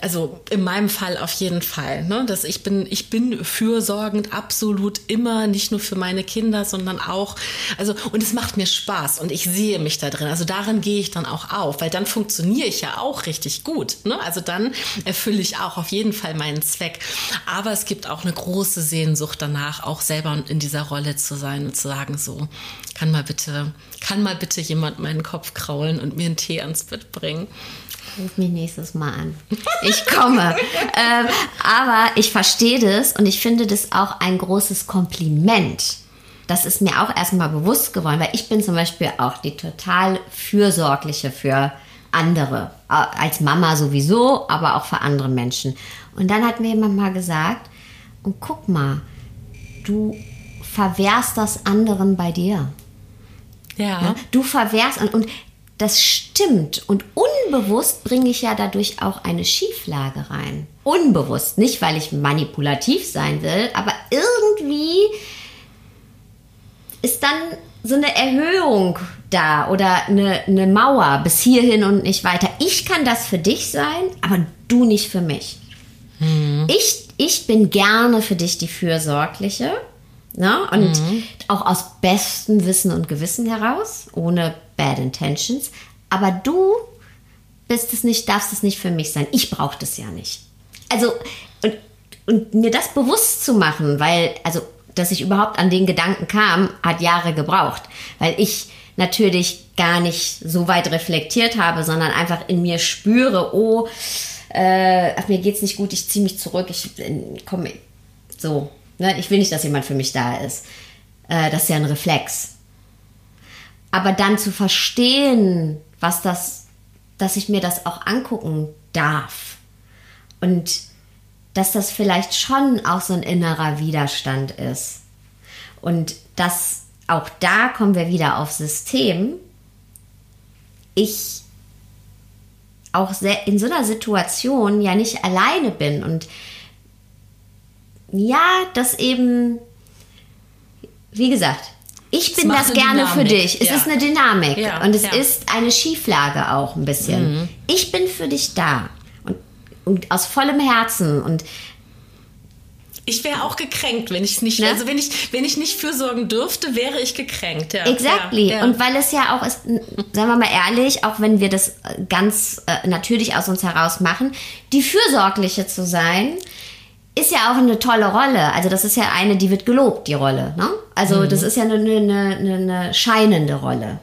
also in meinem Fall auf jeden Fall. Ne? Dass ich bin, ich bin fürsorgend absolut immer, nicht nur für meine Kinder, sondern auch, also, und es macht mir Spaß und ich sehe mich da drin. Also darin gehe ich dann auch auf, weil dann funktioniere ich ja auch richtig gut. Ne? Also dann erfülle ich auch auf jeden Fall meinen Zweck. Aber es gibt auch eine große Sehnsucht danach, auch selber in dieser Rolle zu sein und zu sagen, so, kann mal bitte, kann mal bitte jemand meinen Kopf kraulen und mir einen Tee ans Bett bringen. Ruf mich nächstes Mal an. Ich komme. ähm, aber ich verstehe das und ich finde das auch ein großes Kompliment. Das ist mir auch erstmal bewusst geworden, weil ich bin zum Beispiel auch die total fürsorgliche für andere. Als Mama sowieso, aber auch für andere Menschen. Und dann hat mir jemand mal gesagt, und guck mal, du verwehrst das anderen bei dir. Ja. ja. Du verwehrst und, und das stimmt. Und unbewusst bringe ich ja dadurch auch eine Schieflage rein. Unbewusst. Nicht, weil ich manipulativ sein will, aber irgendwie ist dann so eine Erhöhung da oder eine, eine Mauer bis hierhin und nicht weiter. Ich kann das für dich sein, aber du nicht für mich. Mhm. Ich, ich bin gerne für dich die Fürsorgliche. Ne? Und mhm. auch aus bestem Wissen und Gewissen heraus, ohne Bad Intentions. Aber du bist es nicht, darfst es nicht für mich sein. Ich brauche das ja nicht. Also, und, und mir das bewusst zu machen, weil, also, dass ich überhaupt an den Gedanken kam, hat Jahre gebraucht. Weil ich natürlich gar nicht so weit reflektiert habe, sondern einfach in mir spüre, oh, äh, mir geht's nicht gut, ich ziehe mich zurück, ich äh, komme so. Ne? Ich will nicht, dass jemand für mich da ist. Äh, das ist ja ein Reflex. Aber dann zu verstehen, was das, dass ich mir das auch angucken darf. Und dass das vielleicht schon auch so ein innerer Widerstand ist. Und dass auch da kommen wir wieder auf System. Ich auch in so einer Situation ja nicht alleine bin und ja, das eben, wie gesagt, ich bin das gerne Dynamik. für dich. Es ja. ist eine Dynamik ja, und es ja. ist eine Schieflage auch ein bisschen. Mhm. Ich bin für dich da und, und aus vollem Herzen und ich wäre auch gekränkt, wenn ich nicht, ne? also wenn ich, wenn ich nicht fürsorgen dürfte, wäre ich gekränkt. Ja. Exactly. Ja, Und weil es ja auch ist, sagen wir mal ehrlich, auch wenn wir das ganz äh, natürlich aus uns heraus machen, die Fürsorgliche zu sein, ist ja auch eine tolle Rolle. Also das ist ja eine, die wird gelobt, die Rolle. Ne? Also mhm. das ist ja eine, eine, eine scheinende Rolle.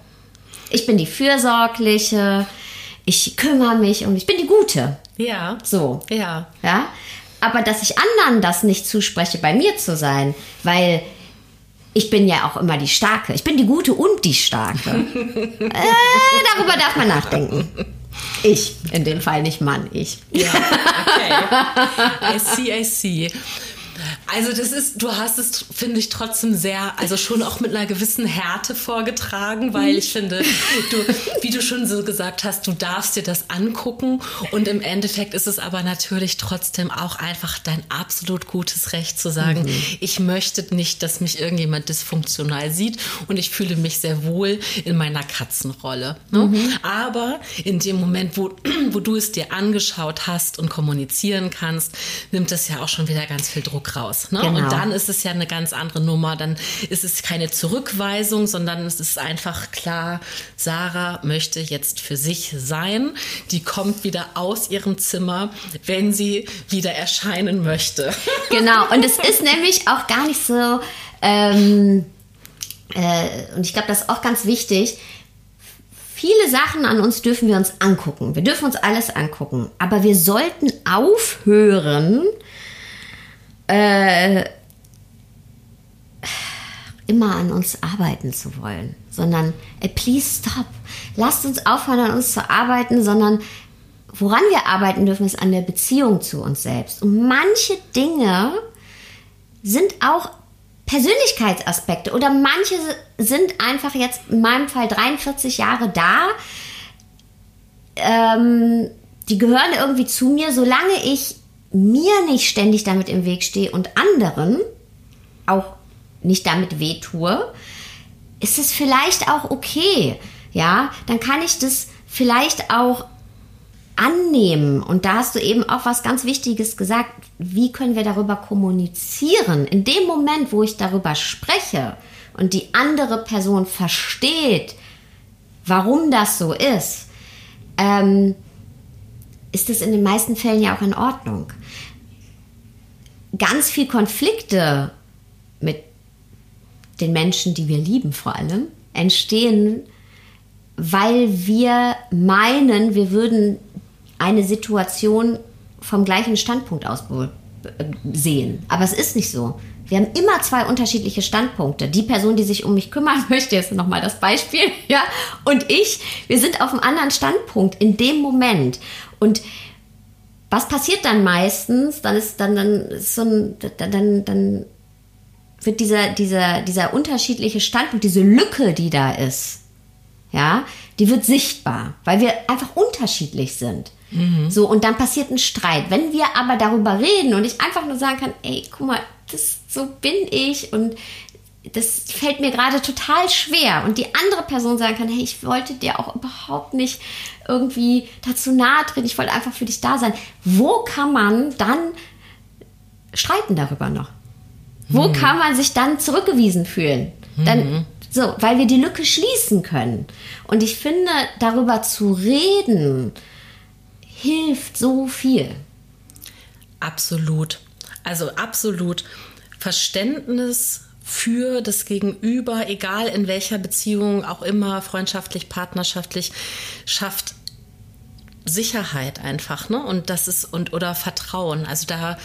Ich bin die Fürsorgliche, ich kümmere mich um, ich bin die Gute. Ja. So. Ja. Ja. Aber dass ich anderen das nicht zuspreche, bei mir zu sein, weil ich bin ja auch immer die Starke. Ich bin die Gute und die Starke. äh, darüber darf man nachdenken. Ich, in dem Fall nicht Mann, ich. Ja, okay. I see, I see. Also das ist, du hast es, finde ich, trotzdem sehr, also schon auch mit einer gewissen Härte vorgetragen, weil ich finde, du, wie du schon so gesagt hast, du darfst dir das angucken und im Endeffekt ist es aber natürlich trotzdem auch einfach dein absolut gutes Recht zu sagen, mhm. ich möchte nicht, dass mich irgendjemand dysfunktional sieht und ich fühle mich sehr wohl in meiner Katzenrolle. Ne? Mhm. Aber in dem Moment, wo, wo du es dir angeschaut hast und kommunizieren kannst, nimmt das ja auch schon wieder ganz viel Druck raus raus. Ne? Genau. Und dann ist es ja eine ganz andere Nummer. Dann ist es keine Zurückweisung, sondern es ist einfach klar, Sarah möchte jetzt für sich sein. Die kommt wieder aus ihrem Zimmer, wenn sie wieder erscheinen möchte. Genau. Und es ist nämlich auch gar nicht so, ähm, äh, und ich glaube, das ist auch ganz wichtig, Viele Sachen an uns dürfen wir uns angucken. Wir dürfen uns alles angucken. Aber wir sollten aufhören, äh, immer an uns arbeiten zu wollen, sondern äh, please stop. Lasst uns aufhören, an uns zu arbeiten, sondern woran wir arbeiten dürfen, ist an der Beziehung zu uns selbst. Und manche Dinge sind auch Persönlichkeitsaspekte oder manche sind einfach jetzt in meinem Fall 43 Jahre da. Ähm, die gehören irgendwie zu mir, solange ich mir nicht ständig damit im Weg stehe und anderen auch nicht damit wehtue, ist es vielleicht auch okay. Ja, dann kann ich das vielleicht auch annehmen. Und da hast du eben auch was ganz Wichtiges gesagt. Wie können wir darüber kommunizieren? In dem Moment, wo ich darüber spreche und die andere Person versteht, warum das so ist, ähm, ist es in den meisten Fällen ja auch in Ordnung. Ganz viel Konflikte mit den Menschen, die wir lieben vor allem, entstehen, weil wir meinen, wir würden eine Situation vom gleichen Standpunkt aus sehen. Aber es ist nicht so. Wir haben immer zwei unterschiedliche Standpunkte. Die Person, die sich um mich kümmern möchte, jetzt nochmal das Beispiel, ja, und ich, wir sind auf einem anderen Standpunkt in dem Moment. Und was passiert dann meistens? Dann ist dann, dann ist so ein, dann, dann wird dieser, dieser, dieser unterschiedliche Standpunkt, diese Lücke, die da ist, ja, die wird sichtbar, weil wir einfach unterschiedlich sind. Mhm. So, und dann passiert ein Streit. Wenn wir aber darüber reden und ich einfach nur sagen kann, ey, guck mal, das, so bin ich und das fällt mir gerade total schwer und die andere Person sagen kann, hey, ich wollte dir auch überhaupt nicht irgendwie dazu nahe treten, ich wollte einfach für dich da sein. Wo kann man dann streiten darüber noch? Wo mhm. kann man sich dann zurückgewiesen fühlen? Dann, mhm. so, weil wir die Lücke schließen können. Und ich finde, darüber zu reden, hilft so viel. Absolut. Also absolut. Verständnis für das Gegenüber, egal in welcher Beziehung auch immer, freundschaftlich, partnerschaftlich, schafft Sicherheit einfach, ne? Und das ist und oder Vertrauen. Also da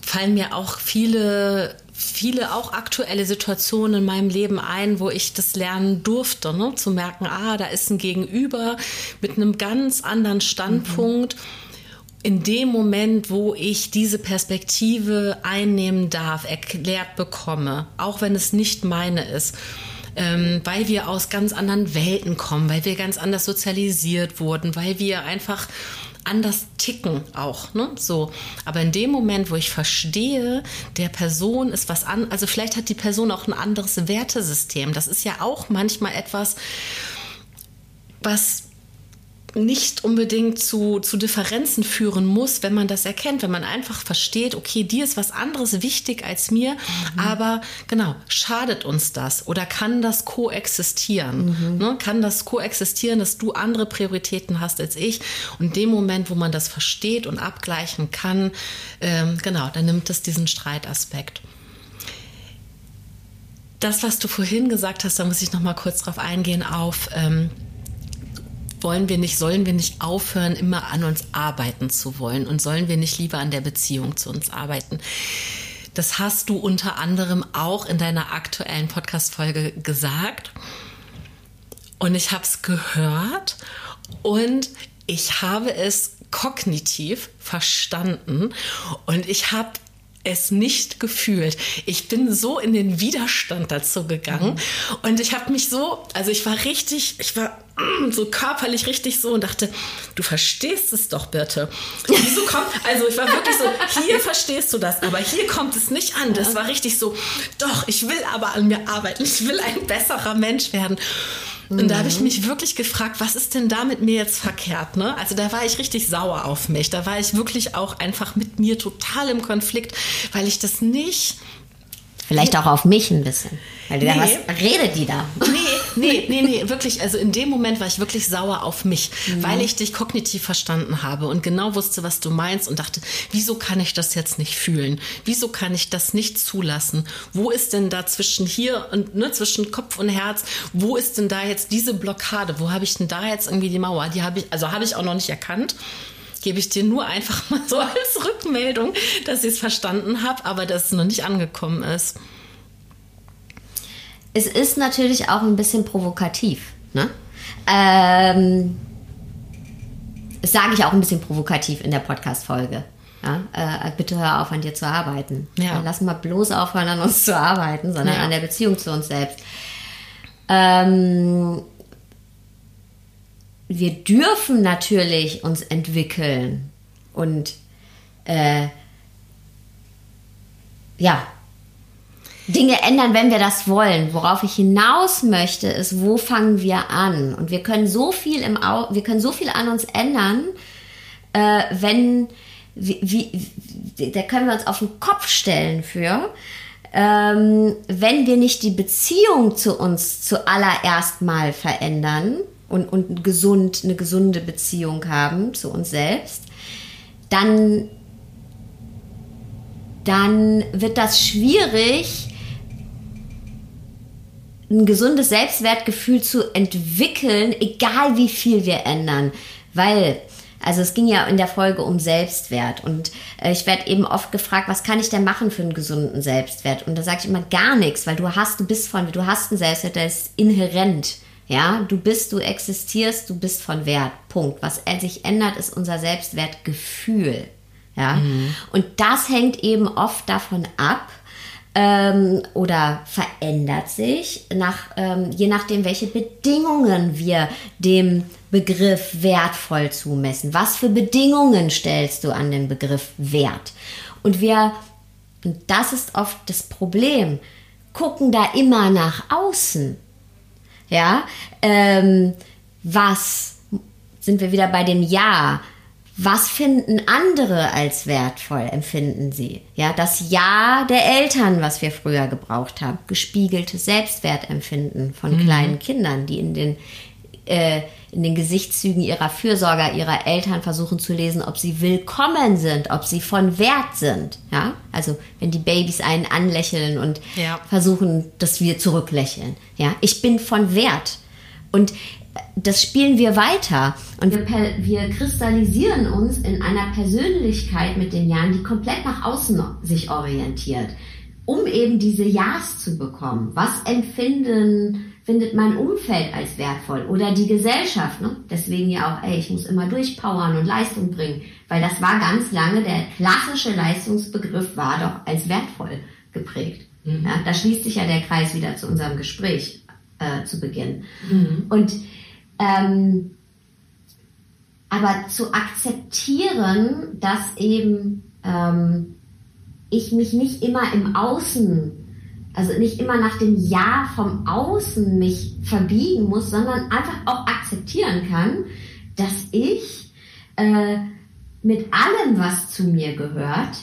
fallen mir auch viele viele auch aktuelle Situationen in meinem Leben ein, wo ich das lernen durfte, ne? zu merken, ah, da ist ein Gegenüber mit einem ganz anderen Standpunkt. Mhm in dem Moment, wo ich diese Perspektive einnehmen darf, erklärt bekomme, auch wenn es nicht meine ist, ähm, weil wir aus ganz anderen Welten kommen, weil wir ganz anders sozialisiert wurden, weil wir einfach anders ticken auch, ne? So. Aber in dem Moment, wo ich verstehe, der Person ist was an, also vielleicht hat die Person auch ein anderes Wertesystem. Das ist ja auch manchmal etwas, was nicht unbedingt zu, zu Differenzen führen muss, wenn man das erkennt, wenn man einfach versteht, okay, dir ist was anderes wichtig als mir, mhm. aber genau, schadet uns das oder kann das koexistieren? Mhm. Ne? Kann das koexistieren, dass du andere Prioritäten hast als ich? Und in dem Moment, wo man das versteht und abgleichen kann, ähm, genau, dann nimmt es diesen Streitaspekt das, was du vorhin gesagt hast, da muss ich noch mal kurz drauf eingehen auf ähm, wollen wir nicht, sollen wir nicht aufhören, immer an uns arbeiten zu wollen und sollen wir nicht lieber an der Beziehung zu uns arbeiten? Das hast du unter anderem auch in deiner aktuellen Podcast-Folge gesagt. Und ich habe es gehört und ich habe es kognitiv verstanden und ich habe es nicht gefühlt. Ich bin so in den Widerstand dazu gegangen mhm. und ich habe mich so, also ich war richtig, ich war so körperlich richtig so und dachte, du verstehst es doch bitte. Wieso kommt, also ich war wirklich so, hier verstehst du das, aber hier kommt es nicht an. Das war richtig so, doch, ich will aber an mir arbeiten, ich will ein besserer Mensch werden. Und da habe ich mhm. mich wirklich gefragt, was ist denn da mit mir jetzt verkehrt? Ne? Also da war ich richtig sauer auf mich. Da war ich wirklich auch einfach mit mir total im Konflikt, weil ich das nicht Vielleicht auch auf mich ein bisschen. Weil nee. da was redet die da? Nee, nee, nee, nee, wirklich. Also in dem Moment war ich wirklich sauer auf mich, mhm. weil ich dich kognitiv verstanden habe und genau wusste, was du meinst und dachte, wieso kann ich das jetzt nicht fühlen? Wieso kann ich das nicht zulassen? Wo ist denn da zwischen hier und ne, zwischen Kopf und Herz? Wo ist denn da jetzt diese Blockade? Wo habe ich denn da jetzt irgendwie die Mauer? Die habe ich, also habe ich auch noch nicht erkannt gebe ich dir nur einfach mal so als Rückmeldung, dass ich es verstanden habe, aber dass es noch nicht angekommen ist. Es ist natürlich auch ein bisschen provokativ. Ne? Ähm, das sage ich auch ein bisschen provokativ in der Podcast-Folge. Ja, äh, bitte hör auf, an dir zu arbeiten. Ja. Lass mal bloß aufhören, an uns zu arbeiten, sondern ja. an der Beziehung zu uns selbst. Ähm, wir dürfen natürlich uns entwickeln und äh, ja, Dinge ändern, wenn wir das wollen. Worauf ich hinaus möchte, ist, wo fangen wir an? Und wir können so viel im Au wir können so viel an uns ändern, äh, wenn wie, wie, da können wir uns auf den Kopf stellen für, ähm, wenn wir nicht die Beziehung zu uns zuallererst mal verändern, und, und gesund, eine gesunde Beziehung haben zu uns selbst, dann, dann wird das schwierig, ein gesundes Selbstwertgefühl zu entwickeln, egal wie viel wir ändern. Weil, also es ging ja in der Folge um Selbstwert und äh, ich werde eben oft gefragt, was kann ich denn machen für einen gesunden Selbstwert? Und da sage ich immer gar nichts, weil du hast, du bist von, du hast einen Selbstwert, der ist inhärent. Ja, du bist, du existierst, du bist von Wert. Punkt. Was sich ändert, ist unser Selbstwertgefühl. Ja, mhm. und das hängt eben oft davon ab, ähm, oder verändert sich, nach, ähm, je nachdem, welche Bedingungen wir dem Begriff wertvoll zumessen. Was für Bedingungen stellst du an den Begriff Wert? Und wir, und das ist oft das Problem, gucken da immer nach außen. Ja, ähm, was sind wir wieder bei dem Ja? Was finden andere als wertvoll, empfinden sie? Ja, das Ja der Eltern, was wir früher gebraucht haben, gespiegeltes Selbstwertempfinden von mhm. kleinen Kindern, die in den äh, in den Gesichtszügen ihrer Fürsorger, ihrer Eltern versuchen zu lesen, ob sie willkommen sind, ob sie von Wert sind. Ja, also wenn die Babys einen anlächeln und ja. versuchen, dass wir zurücklächeln. Ja, ich bin von Wert. Und das spielen wir weiter. Und wir, wir kristallisieren uns in einer Persönlichkeit mit den Jahren, die komplett nach außen sich orientiert, um eben diese Ja's zu bekommen. Was empfinden findet mein Umfeld als wertvoll oder die Gesellschaft. Ne? Deswegen ja auch, ey, ich muss immer durchpowern und Leistung bringen, weil das war ganz lange, der klassische Leistungsbegriff war doch als wertvoll geprägt. Mhm. Ja, da schließt sich ja der Kreis wieder zu unserem Gespräch äh, zu Beginn. Mhm. Und ähm, aber zu akzeptieren, dass eben ähm, ich mich nicht immer im Außen also nicht immer nach dem Ja vom Außen mich verbiegen muss, sondern einfach auch akzeptieren kann, dass ich äh, mit allem, was zu mir gehört,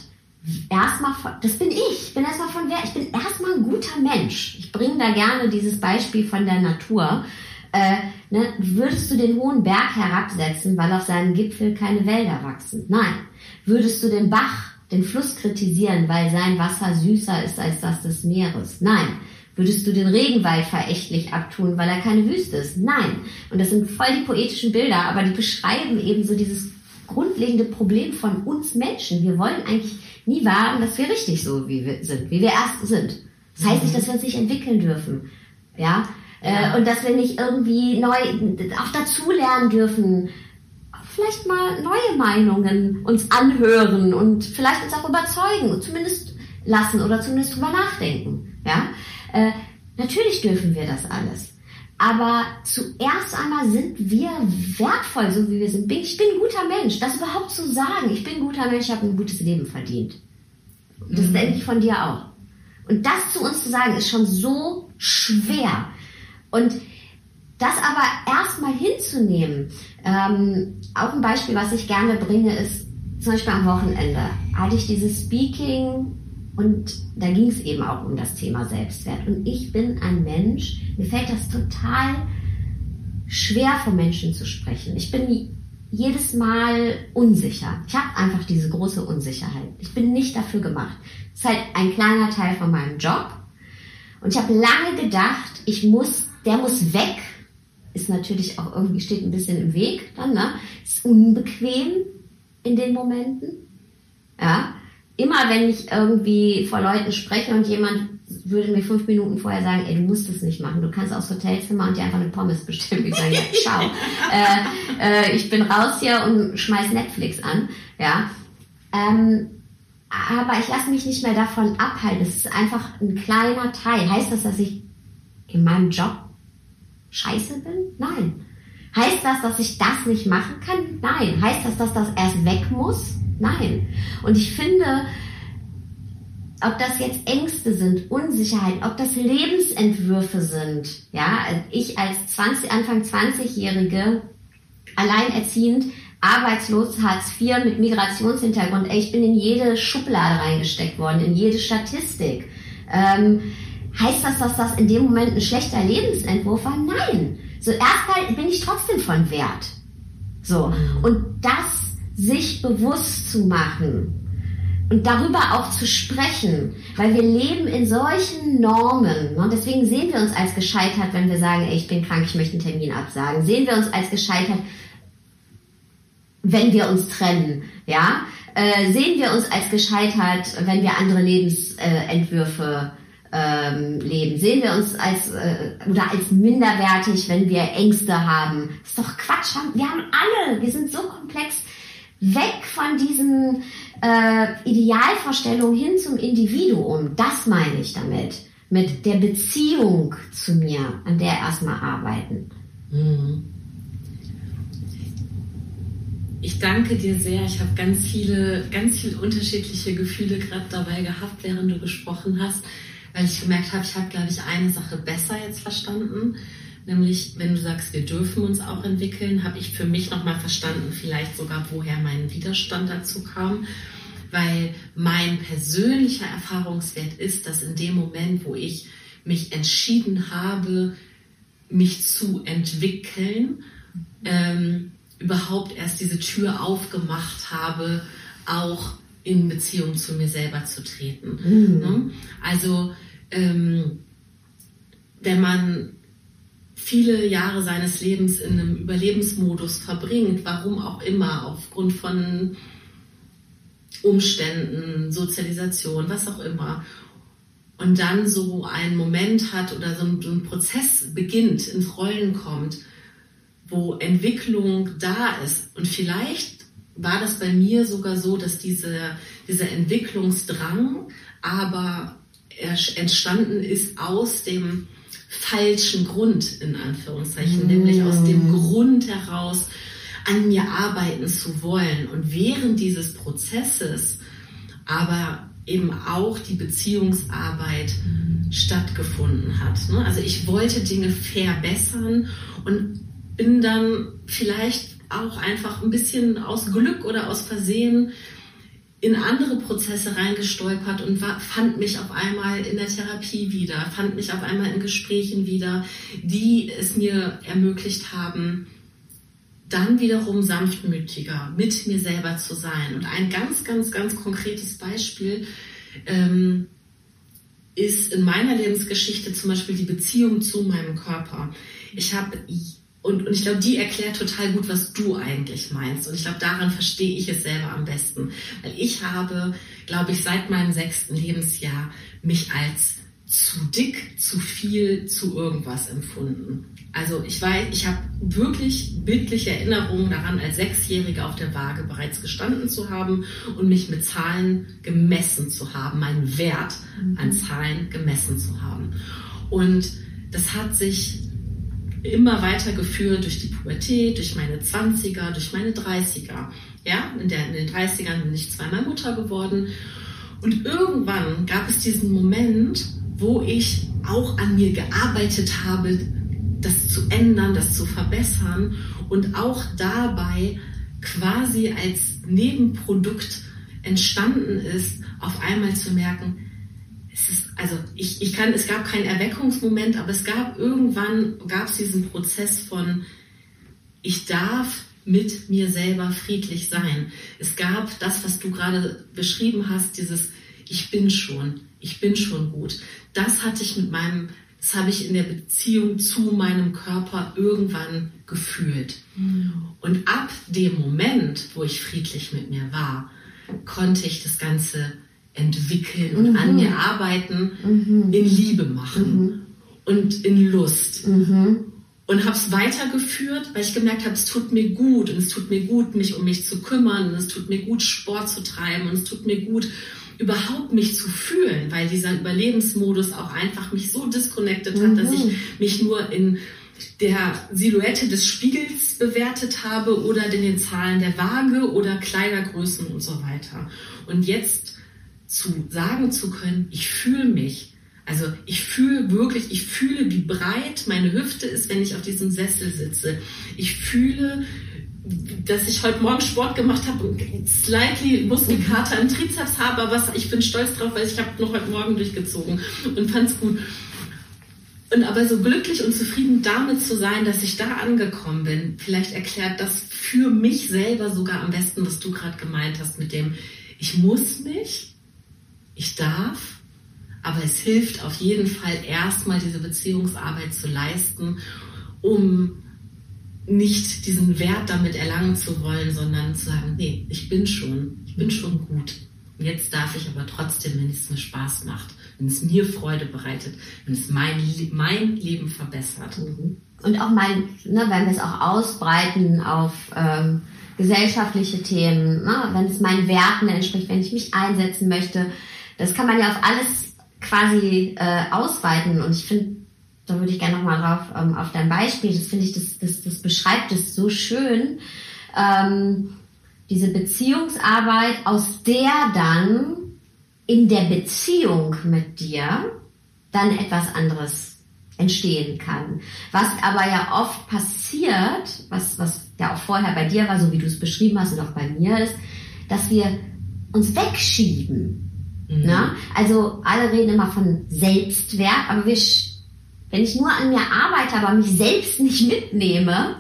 erstmal von, das bin ich, ich bin erstmal von wer, ich bin erstmal ein guter Mensch. Ich bringe da gerne dieses Beispiel von der Natur. Äh, ne, würdest du den hohen Berg herabsetzen, weil auf seinem Gipfel keine Wälder wachsen? Nein. Würdest du den Bach den Fluss kritisieren, weil sein Wasser süßer ist als das des Meeres. Nein. Würdest du den Regenwald verächtlich abtun, weil er keine Wüste ist? Nein. Und das sind voll die poetischen Bilder, aber die beschreiben eben so dieses grundlegende Problem von uns Menschen. Wir wollen eigentlich nie wahren, dass wir richtig so wie wir sind, wie wir erst sind. Das heißt nicht, dass wir uns nicht entwickeln dürfen. Ja, ja. Äh, und dass wir nicht irgendwie neu auch dazulernen dürfen. Vielleicht mal neue Meinungen uns anhören und vielleicht uns auch überzeugen und zumindest lassen oder zumindest drüber nachdenken. Ja, äh, natürlich dürfen wir das alles. Aber zuerst einmal sind wir wertvoll, so wie wir sind. Ich bin ein guter Mensch. Das überhaupt zu sagen, ich bin ein guter Mensch, ich habe ein gutes Leben verdient. Das mhm. denke ich von dir auch. Und das zu uns zu sagen, ist schon so schwer. Und das aber erstmal hinzunehmen, ähm, auch ein Beispiel, was ich gerne bringe, ist zum Beispiel am Wochenende hatte ich dieses Speaking und da ging es eben auch um das Thema Selbstwert. Und ich bin ein Mensch, mir fällt das total schwer, von Menschen zu sprechen. Ich bin jedes Mal unsicher. Ich habe einfach diese große Unsicherheit. Ich bin nicht dafür gemacht. Das ist halt ein kleiner Teil von meinem Job. Und ich habe lange gedacht, ich muss, der muss weg. Ist natürlich auch irgendwie steht ein bisschen im Weg dann, ne? Ist unbequem in den Momenten. Ja immer wenn ich irgendwie vor Leuten spreche und jemand würde mir fünf Minuten vorher sagen, ey, du musst es nicht machen, du kannst aufs Hotelzimmer und dir einfach eine Pommes bestellen. Ich sage, ja, ciao. äh, äh, ich bin raus hier und schmeiß Netflix an. Ja. Ähm, aber ich lasse mich nicht mehr davon abhalten. Es ist einfach ein kleiner Teil. Heißt das, dass ich in meinem Job scheiße bin? Nein. Heißt das, dass ich das nicht machen kann? Nein. Heißt das, dass das erst weg muss? Nein. Und ich finde, ob das jetzt Ängste sind, Unsicherheit, ob das Lebensentwürfe sind, ja, ich als 20, Anfang 20-Jährige, alleinerziehend, arbeitslos, Hartz IV mit Migrationshintergrund, ich bin in jede Schublade reingesteckt worden, in jede Statistik. Ähm, heißt das, dass das in dem Moment ein schlechter Lebensentwurf war? Nein. So erstmal bin ich trotzdem von Wert. So. Mhm. Und das sich bewusst zu machen und darüber auch zu sprechen, weil wir leben in solchen Normen. Und deswegen sehen wir uns als gescheitert, wenn wir sagen, ey, ich bin krank, ich möchte einen Termin absagen. Sehen wir uns als gescheitert, wenn wir uns trennen, ja? Äh, sehen wir uns als gescheitert, wenn wir andere Lebensentwürfe ähm, leben? Sehen wir uns als äh, oder als minderwertig, wenn wir Ängste haben? Das ist doch Quatsch. Wir haben alle, wir sind so komplex weg von diesen äh, Idealvorstellungen hin zum Individuum. Das meine ich damit. Mit der Beziehung zu mir, an der erstmal arbeiten. Ich danke dir sehr. Ich habe ganz viele, ganz viele unterschiedliche Gefühle gerade dabei gehabt, während du gesprochen hast, weil ich gemerkt habe, ich habe, glaube ich, eine Sache besser jetzt verstanden Nämlich, wenn du sagst, wir dürfen uns auch entwickeln, habe ich für mich nochmal verstanden, vielleicht sogar, woher mein Widerstand dazu kam. Weil mein persönlicher Erfahrungswert ist, dass in dem Moment, wo ich mich entschieden habe, mich zu entwickeln, ähm, überhaupt erst diese Tür aufgemacht habe, auch in Beziehung zu mir selber zu treten. Mhm. Ne? Also ähm, wenn man viele Jahre seines Lebens in einem Überlebensmodus verbringt, warum auch immer, aufgrund von Umständen, Sozialisation, was auch immer. Und dann so einen Moment hat oder so ein, so ein Prozess beginnt, ins Rollen kommt, wo Entwicklung da ist. Und vielleicht war das bei mir sogar so, dass diese, dieser Entwicklungsdrang aber entstanden ist aus dem falschen Grund, in Anführungszeichen, mm. nämlich aus dem Grund heraus, an mir arbeiten zu wollen. Und während dieses Prozesses aber eben auch die Beziehungsarbeit mm. stattgefunden hat. Ne? Also ich wollte Dinge verbessern und bin dann vielleicht auch einfach ein bisschen aus Glück oder aus Versehen in andere Prozesse reingestolpert und war, fand mich auf einmal in der Therapie wieder, fand mich auf einmal in Gesprächen wieder, die es mir ermöglicht haben, dann wiederum sanftmütiger mit mir selber zu sein. Und ein ganz, ganz, ganz konkretes Beispiel, ähm, ist in meiner Lebensgeschichte zum Beispiel die Beziehung zu meinem Körper. Ich habe und, und ich glaube, die erklärt total gut, was du eigentlich meinst. Und ich glaube, daran verstehe ich es selber am besten. Weil ich habe, glaube ich, seit meinem sechsten Lebensjahr mich als zu dick, zu viel, zu irgendwas empfunden. Also ich weiß, ich habe wirklich bildliche Erinnerungen daran, als Sechsjährige auf der Waage bereits gestanden zu haben und mich mit Zahlen gemessen zu haben, meinen Wert an Zahlen gemessen zu haben. Und das hat sich immer weiter geführt durch die Pubertät, durch meine 20er, durch meine 30er. Ja, in, der, in den 30ern bin ich zweimal Mutter geworden. Und irgendwann gab es diesen Moment, wo ich auch an mir gearbeitet habe, das zu ändern, das zu verbessern und auch dabei quasi als Nebenprodukt entstanden ist, auf einmal zu merken, ist, also ich, ich kann, es gab keinen Erweckungsmoment, aber es gab irgendwann, gab es diesen Prozess von, ich darf mit mir selber friedlich sein. Es gab das, was du gerade beschrieben hast, dieses, ich bin schon, ich bin schon gut. Das hatte ich mit meinem, das habe ich in der Beziehung zu meinem Körper irgendwann gefühlt. Mhm. Und ab dem Moment, wo ich friedlich mit mir war, konnte ich das Ganze entwickeln und mhm. an mir arbeiten, mhm. in Liebe machen mhm. und in Lust. Mhm. Und habe es weitergeführt, weil ich gemerkt habe, es tut mir gut und es tut mir gut, mich um mich zu kümmern und es tut mir gut, Sport zu treiben und es tut mir gut, überhaupt mich zu fühlen, weil dieser Überlebensmodus auch einfach mich so disconnected hat, dass ich mhm. mich nur in der Silhouette des Spiegels bewertet habe oder in den Zahlen der Waage oder Kleidergrößen und so weiter. Und jetzt zu sagen zu können, ich fühle mich. Also ich fühle wirklich, ich fühle, wie breit meine Hüfte ist, wenn ich auf diesem Sessel sitze. Ich fühle, dass ich heute Morgen Sport gemacht habe und slightly Muskelkater im Trizeps habe, aber was, ich bin stolz drauf, weil ich habe noch heute Morgen durchgezogen und fand es gut. Und aber so glücklich und zufrieden damit zu sein, dass ich da angekommen bin, vielleicht erklärt das für mich selber sogar am besten, was du gerade gemeint hast mit dem, ich muss mich ich darf, aber es hilft auf jeden Fall erstmal diese Beziehungsarbeit zu leisten, um nicht diesen Wert damit erlangen zu wollen, sondern zu sagen, nee, ich bin schon, ich bin schon gut. Jetzt darf ich aber trotzdem, wenn es mir Spaß macht, wenn es mir Freude bereitet, wenn es mein, mein Leben verbessert. Mhm. Und auch mal, ne, wenn wir es auch ausbreiten auf ähm, gesellschaftliche Themen, ne, wenn es meinen Werten entspricht, wenn ich mich einsetzen möchte, das kann man ja auf alles quasi äh, ausweiten und ich finde, da würde ich gerne nochmal drauf ähm, auf dein Beispiel, das finde ich, das, das, das beschreibt es so schön, ähm, diese Beziehungsarbeit, aus der dann in der Beziehung mit dir dann etwas anderes entstehen kann. Was aber ja oft passiert, was, was ja auch vorher bei dir war, so wie du es beschrieben hast und auch bei mir ist, dass wir uns wegschieben. Mhm. Na? Also alle reden immer von Selbstwert, aber wir, wenn ich nur an mir arbeite, aber mich selbst nicht mitnehme,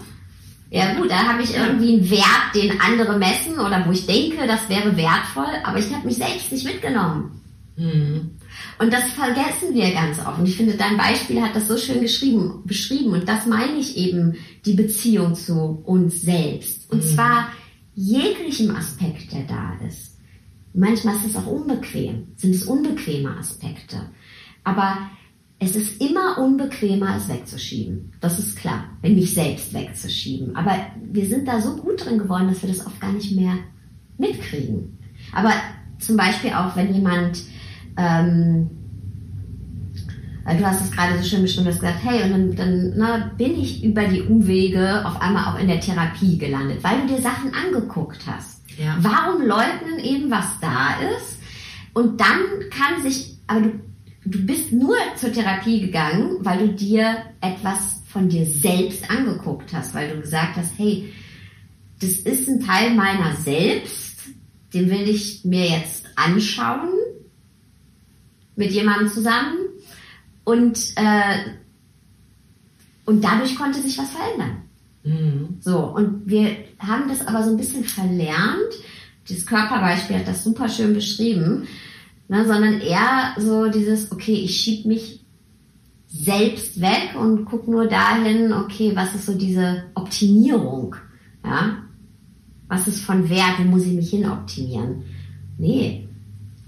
ja gut, da habe ich irgendwie einen Wert, den andere messen oder wo ich denke, das wäre wertvoll, aber ich habe mich selbst nicht mitgenommen. Mhm. Und das vergessen wir ganz oft. Und ich finde, dein Beispiel hat das so schön geschrieben, beschrieben. Und das meine ich eben, die Beziehung zu uns selbst. Und mhm. zwar jeglichem Aspekt, der da ist. Manchmal ist es auch unbequem, sind es unbequeme Aspekte. Aber es ist immer unbequemer, es wegzuschieben. Das ist klar, wenn mich selbst wegzuschieben. Aber wir sind da so gut drin geworden, dass wir das oft gar nicht mehr mitkriegen. Aber zum Beispiel auch, wenn jemand, ähm, du hast es gerade so schön hast gesagt, hey, und dann, dann na, bin ich über die Umwege auf einmal auch in der Therapie gelandet, weil du dir Sachen angeguckt hast. Ja. Warum leugnen eben, was da ist? Und dann kann sich, aber du, du bist nur zur Therapie gegangen, weil du dir etwas von dir selbst angeguckt hast, weil du gesagt hast, hey, das ist ein Teil meiner selbst, den will ich mir jetzt anschauen mit jemandem zusammen und äh, und dadurch konnte sich was verändern. Mhm. So, und wir haben das aber so ein bisschen verlernt. Das Körperbeispiel hat das super schön beschrieben. Ne, sondern eher so dieses, okay, ich schieb mich selbst weg und guck nur dahin, okay, was ist so diese Optimierung? Ja? Was ist von Wert? Wo muss ich mich hin optimieren? Nee,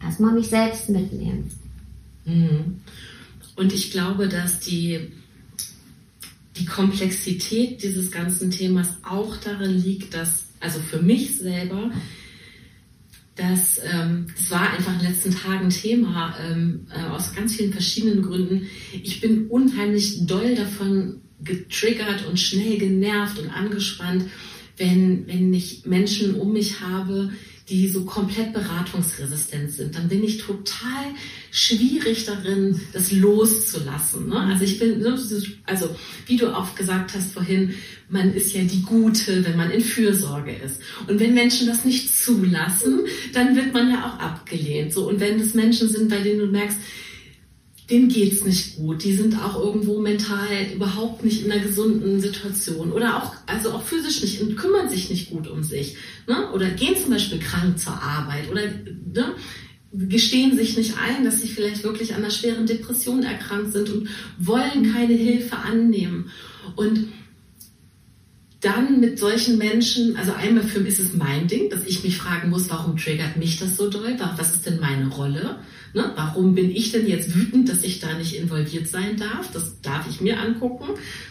erstmal mich selbst mitnehmen. Mhm. Und ich glaube, dass die, die Komplexität dieses ganzen Themas auch darin liegt, dass, also für mich selber, dass ähm, es war einfach in den letzten Tagen Thema ähm, äh, aus ganz vielen verschiedenen Gründen. Ich bin unheimlich doll davon getriggert und schnell genervt und angespannt, wenn, wenn ich Menschen um mich habe, die so komplett beratungsresistent sind, dann bin ich total schwierig darin, das loszulassen. Ne? Also ich bin, also wie du auch gesagt hast vorhin, man ist ja die Gute, wenn man in Fürsorge ist. Und wenn Menschen das nicht zulassen, dann wird man ja auch abgelehnt. So und wenn es Menschen sind, bei denen du merkst, denen geht's nicht gut. Die sind auch irgendwo mental überhaupt nicht in einer gesunden Situation oder auch, also auch physisch nicht und kümmern sich nicht gut um sich. Ne? Oder gehen zum Beispiel krank zur Arbeit oder ne? gestehen sich nicht ein, dass sie vielleicht wirklich an einer schweren Depression erkrankt sind und wollen keine Hilfe annehmen. Und dann mit solchen Menschen, also einmal für mich ist es mein Ding, dass ich mich fragen muss, warum triggert mich das so doll? Was ist denn meine Rolle? Ne? Warum bin ich denn jetzt wütend, dass ich da nicht involviert sein darf? Das darf ich mir angucken,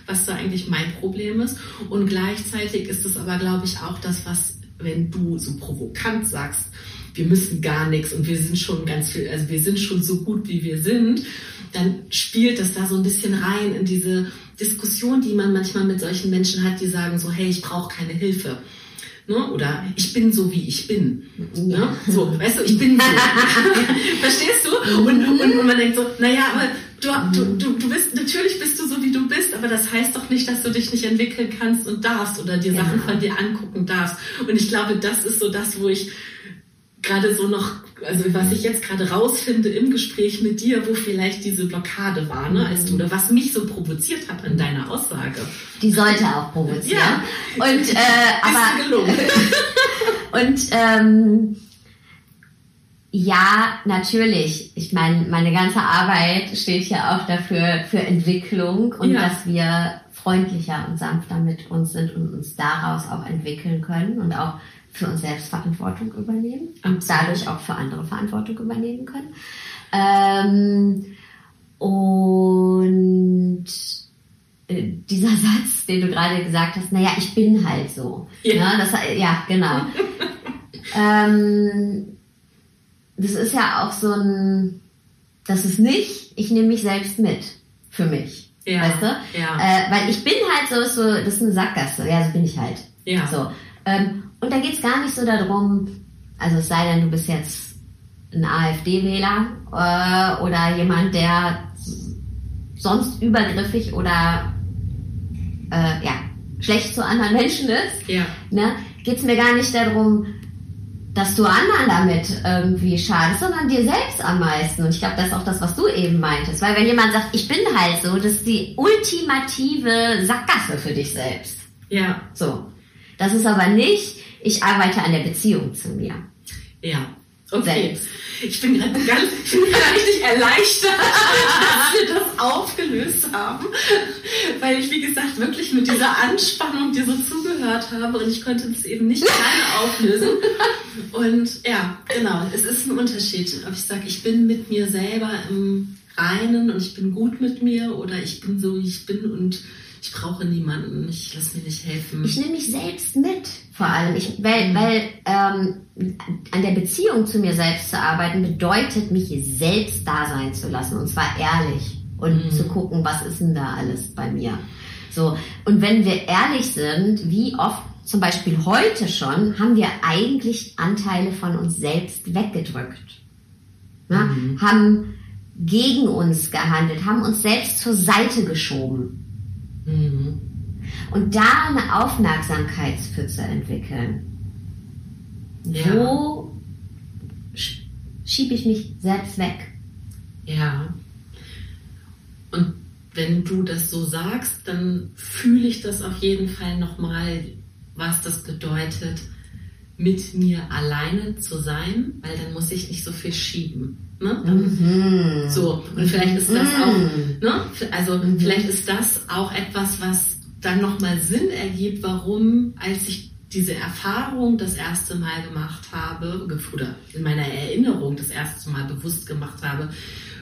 was da eigentlich mein Problem ist. Und gleichzeitig ist es aber, glaube ich, auch das, was, wenn du so provokant sagst, wir müssen gar nichts und wir sind schon ganz viel, also wir sind schon so gut, wie wir sind, dann spielt das da so ein bisschen rein in diese Diskussion, die man manchmal mit solchen Menschen hat, die sagen so, hey, ich brauche keine Hilfe. Ne? Oder ich bin so, wie ich bin. Ne? So, weißt du, ich bin so. Verstehst du? Und, und, und man denkt so, naja, aber du, du, du, du bist, natürlich bist du so, wie du bist, aber das heißt doch nicht, dass du dich nicht entwickeln kannst und darfst oder dir Sachen von dir angucken darfst. Und ich glaube, das ist so das, wo ich gerade so noch, also was ich jetzt gerade rausfinde im Gespräch mit dir, wo vielleicht diese Blockade war, ne, als du, oder was mich so provoziert hat an deiner Aussage. Die sollte auch provozieren. Ja. Und, äh, aber, gelungen. und, ähm, ja, natürlich. Ich meine, meine ganze Arbeit steht ja auch dafür, für Entwicklung und ja. dass wir freundlicher und sanfter mit uns sind und uns daraus auch entwickeln können und auch für uns selbst Verantwortung übernehmen und dadurch auch für andere Verantwortung übernehmen können. Ähm, und äh, dieser Satz, den du gerade gesagt hast, naja, ich bin halt so. Ja, ja, das, ja genau. ähm, das ist ja auch so ein, das ist nicht, ich nehme mich selbst mit für mich. Ja, weißt du? Ja. Äh, weil ich bin halt so, so, das ist eine Sackgasse, ja, so bin ich halt. Ja. So. Ähm, und da geht es gar nicht so darum, also es sei denn, du bist jetzt ein AfD-Wähler äh, oder jemand, der sonst übergriffig oder äh, ja, schlecht zu anderen Menschen ist, ja. ne, geht es mir gar nicht darum, dass du anderen damit irgendwie schadest, sondern dir selbst am meisten. Und ich glaube, das ist auch das, was du eben meintest. Weil wenn jemand sagt, ich bin halt so, das ist die ultimative Sackgasse für dich selbst. Ja. So. Das ist aber nicht, ich arbeite an der Beziehung zu mir. Ja, okay. Selbst. Ich bin gerade ganz, ich bin richtig erleichtert, dass wir das aufgelöst haben, weil ich, wie gesagt, wirklich mit dieser Anspannung dir so zugehört habe und ich konnte das eben nicht alleine auflösen. Und ja, genau, es ist ein Unterschied, ob ich sage, ich bin mit mir selber im Reinen und ich bin gut mit mir oder ich bin so, wie ich bin und ich brauche niemanden, ich lasse mir nicht helfen. Ich nehme mich selbst mit, vor allem. Ich, weil weil ähm, an der Beziehung zu mir selbst zu arbeiten, bedeutet, mich selbst da sein zu lassen. Und zwar ehrlich. Und mhm. zu gucken, was ist denn da alles bei mir. So. Und wenn wir ehrlich sind, wie oft zum Beispiel heute schon, haben wir eigentlich Anteile von uns selbst weggedrückt. Ja? Mhm. Haben gegen uns gehandelt, haben uns selbst zur Seite geschoben. Mhm. Und da eine Aufmerksamkeitspfütze entwickeln. Ja. Wo schiebe ich mich selbst weg? Ja. Und wenn du das so sagst, dann fühle ich das auf jeden Fall nochmal, was das bedeutet, mit mir alleine zu sein, weil dann muss ich nicht so viel schieben. Ne? Mhm. So, und vielleicht ist das auch, mhm. ne? also mhm. vielleicht ist das auch etwas, was dann nochmal Sinn ergibt, warum, als ich diese Erfahrung das erste Mal gemacht habe, oder in meiner Erinnerung das erste Mal bewusst gemacht habe,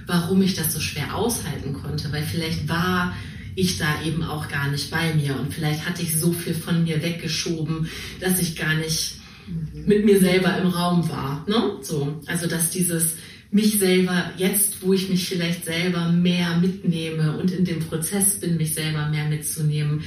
warum ich das so schwer aushalten konnte, weil vielleicht war ich da eben auch gar nicht bei mir und vielleicht hatte ich so viel von mir weggeschoben, dass ich gar nicht mhm. mit mir selber im Raum war. Ne? So, also dass dieses mich selber, jetzt wo ich mich vielleicht selber mehr mitnehme und in dem Prozess bin, mich selber mehr mitzunehmen,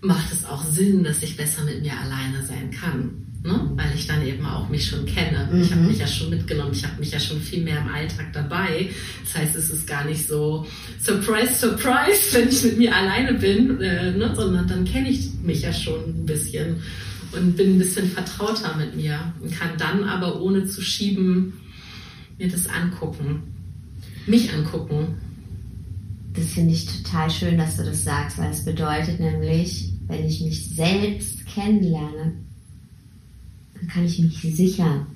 macht es auch Sinn, dass ich besser mit mir alleine sein kann. Ne? Weil ich dann eben auch mich schon kenne. Mhm. Ich habe mich ja schon mitgenommen, ich habe mich ja schon viel mehr im Alltag dabei. Das heißt, es ist gar nicht so Surprise, Surprise, wenn ich mit mir alleine bin, äh, ne? sondern dann kenne ich mich ja schon ein bisschen und bin ein bisschen vertrauter mit mir und kann dann aber ohne zu schieben mir das angucken, mich angucken. Das finde ich total schön, dass du das sagst, weil es bedeutet nämlich, wenn ich mich selbst kennenlerne, dann kann ich mich sicher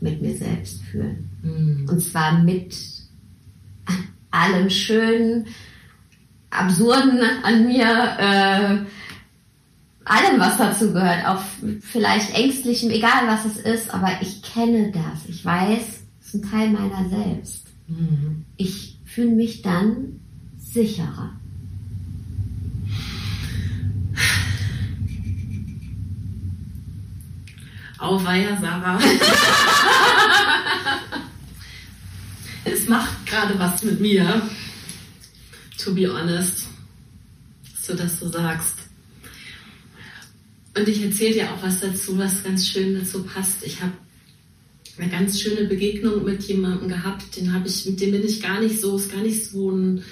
mit mir selbst fühlen. Mhm. Und zwar mit allem Schönen, Absurden an mir, äh, allem, was dazu gehört, auch vielleicht Ängstlichem, egal was es ist, aber ich kenne das. Ich weiß, ist ein Teil meiner selbst. Mhm. Ich fühle mich dann sicherer. Auweia, Sarah. es macht gerade was mit mir. To be honest. Dass du so sagst. Und ich erzähle dir auch was dazu, was ganz schön dazu passt. Ich habe eine ganz schöne Begegnung mit jemandem gehabt, den habe ich, mit dem bin ich gar nicht so, ist gar nicht so ein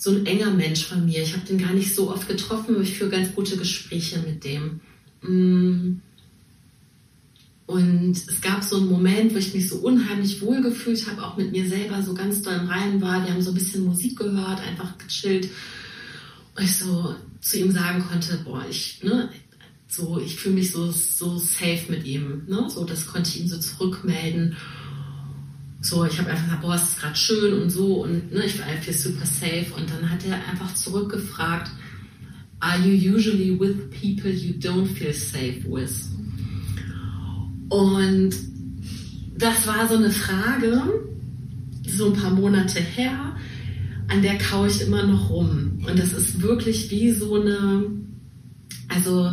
so ein enger Mensch von mir. Ich habe den gar nicht so oft getroffen, aber ich führe ganz gute Gespräche mit dem. Mm. Und es gab so einen Moment, wo ich mich so unheimlich wohl gefühlt habe, auch mit mir selber so ganz doll im Reinen war. Wir haben so ein bisschen Musik gehört, einfach gechillt. Und ich so zu ihm sagen konnte, boah, ich, ne, so, ich fühle mich so, so safe mit ihm. Ne? So, das konnte ich ihm so zurückmelden. So, ich habe einfach gesagt, boah, es ist gerade schön und so und ne, ich war einfach super safe. Und dann hat er einfach zurückgefragt, are you usually with people you don't feel safe with? Und das war so eine Frage, so ein paar Monate her, an der kaue ich immer noch rum. Und das ist wirklich wie so eine, also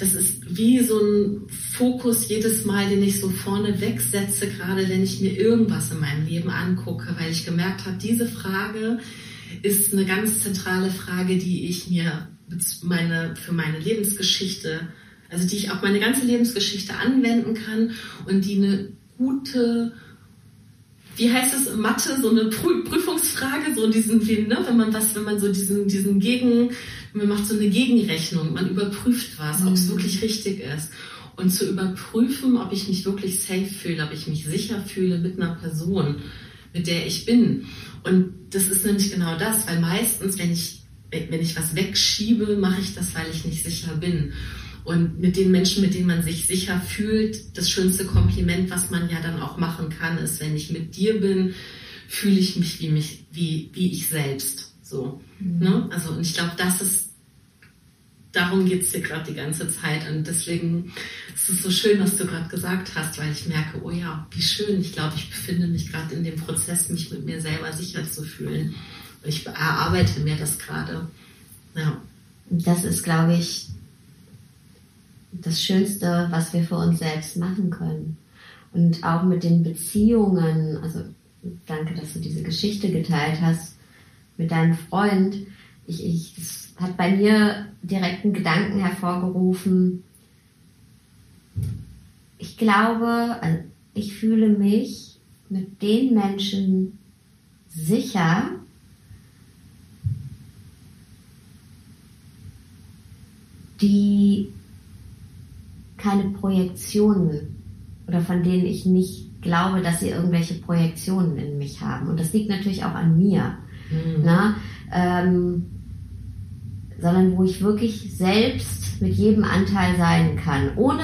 das ist wie so ein Fokus jedes Mal, den ich so vorne wegsetze, gerade wenn ich mir irgendwas in meinem Leben angucke, weil ich gemerkt habe, diese Frage ist eine ganz zentrale Frage, die ich mir meine, für meine Lebensgeschichte, also die ich auf meine ganze Lebensgeschichte anwenden kann und die eine gute wie heißt es Mathe, so eine Prüfungsfrage, so diesen, ne, wenn man was, wenn man so diesen, diesen Gegen, man macht so eine Gegenrechnung, man überprüft was, ob es mhm. wirklich richtig ist. Und zu überprüfen, ob ich mich wirklich safe fühle, ob ich mich sicher fühle mit einer Person, mit der ich bin. Und das ist nämlich genau das, weil meistens, wenn ich, wenn ich was wegschiebe, mache ich das, weil ich nicht sicher bin. Und mit den Menschen, mit denen man sich sicher fühlt, das schönste Kompliment, was man ja dann auch machen kann, ist, wenn ich mit dir bin, fühle ich mich wie mich, wie, wie ich selbst. So. Mhm. Ne? Also, und ich glaube, das ist, darum geht es dir gerade die ganze Zeit. Und deswegen ist es so schön, was du gerade gesagt hast, weil ich merke, oh ja, wie schön. Ich glaube, ich befinde mich gerade in dem Prozess, mich mit mir selber sicher zu fühlen. Und ich erarbeite mir das gerade. Ja. Das ist, glaube ich, das Schönste, was wir für uns selbst machen können. Und auch mit den Beziehungen, also danke, dass du diese Geschichte geteilt hast mit deinem Freund. Ich, ich, das hat bei mir direkt einen Gedanken hervorgerufen. Ich glaube, also ich fühle mich mit den Menschen sicher, die keine Projektionen oder von denen ich nicht glaube, dass sie irgendwelche Projektionen in mich haben. Und das liegt natürlich auch an mir. Mhm. Na? Ähm, sondern wo ich wirklich selbst mit jedem Anteil sein kann, ohne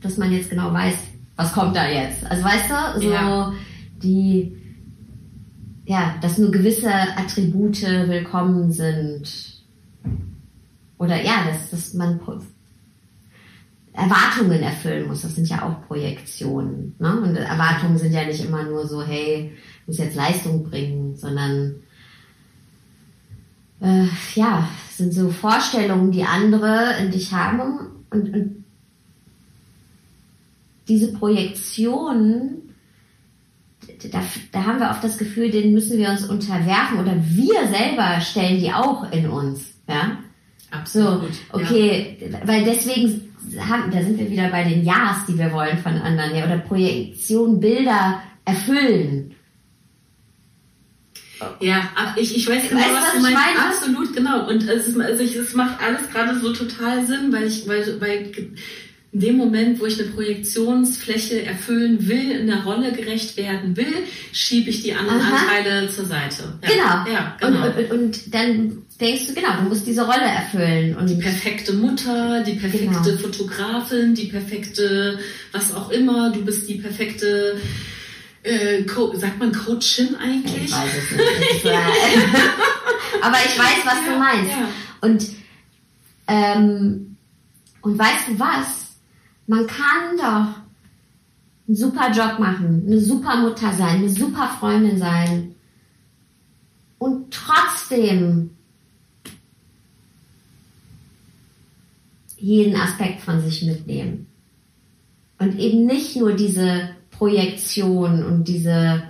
dass man jetzt genau weiß, was kommt da jetzt. Also weißt du, so Ja. die, ja, dass nur gewisse Attribute willkommen sind. Oder ja, dass, dass man Erwartungen erfüllen muss. Das sind ja auch Projektionen. Ne? Und Erwartungen sind ja nicht immer nur so, hey, muss jetzt Leistung bringen, sondern äh, ja, sind so Vorstellungen, die andere in dich haben und, und diese Projektionen, da, da haben wir oft das Gefühl, denen müssen wir uns unterwerfen oder wir selber stellen die auch in uns, ja. So, Absolut. okay, weil deswegen haben, da sind wir wieder bei den Ja's, die wir wollen von anderen, ja, oder Projektion, Bilder erfüllen. Ja, ich, ich weiß genau, Weißt was, was du meinst. meine? Absolut, genau. Und es, ist, also ich, es macht alles gerade so total Sinn, weil ich, weil, weil in dem Moment, wo ich eine Projektionsfläche erfüllen will, in der Rolle gerecht werden will, schiebe ich die anderen Aha. Anteile zur Seite. Ja, Genau. Ja, genau. Und, und, und dann denkst du, genau, du musst diese Rolle erfüllen. Und die perfekte Mutter, die perfekte Genau. Fotografin, die perfekte, was auch immer, du bist die perfekte, äh, sagt man Coachin eigentlich? Ich weiß es nicht. Aber ich weiß, was du Ja, meinst. ja. Und, ähm, und weißt du was? Man kann doch einen super Job machen, eine super Mutter sein, eine super Freundin sein und trotzdem jeden Aspekt von sich mitnehmen. Und eben nicht nur diese Projektion und diese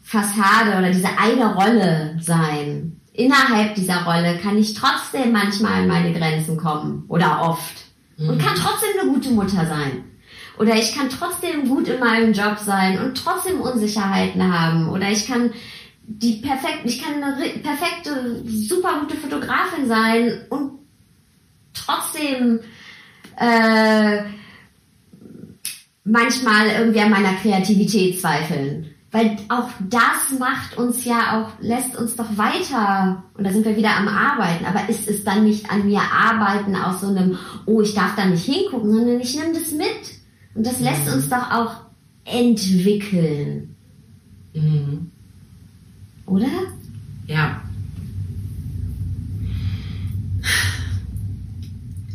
Fassade oder diese eine Rolle sein. Innerhalb dieser Rolle kann ich trotzdem manchmal an meine Grenzen kommen oder oft und kann trotzdem eine gute Mutter sein. Oder ich kann trotzdem gut in meinem Job sein und trotzdem Unsicherheiten haben. Oder ich kann die perfekt, ich kann eine perfekte, super gute Fotografin sein und trotzdem äh, manchmal irgendwie an meiner Kreativität zweifeln. Weil auch das macht uns ja auch, lässt uns doch weiter, und da sind wir wieder am Arbeiten, aber ist es dann nicht an mir arbeiten aus so einem, oh, ich darf da nicht hingucken, sondern ich nehme das mit. Und das lässt uns doch auch entwickeln, Mhm. oder? Ja.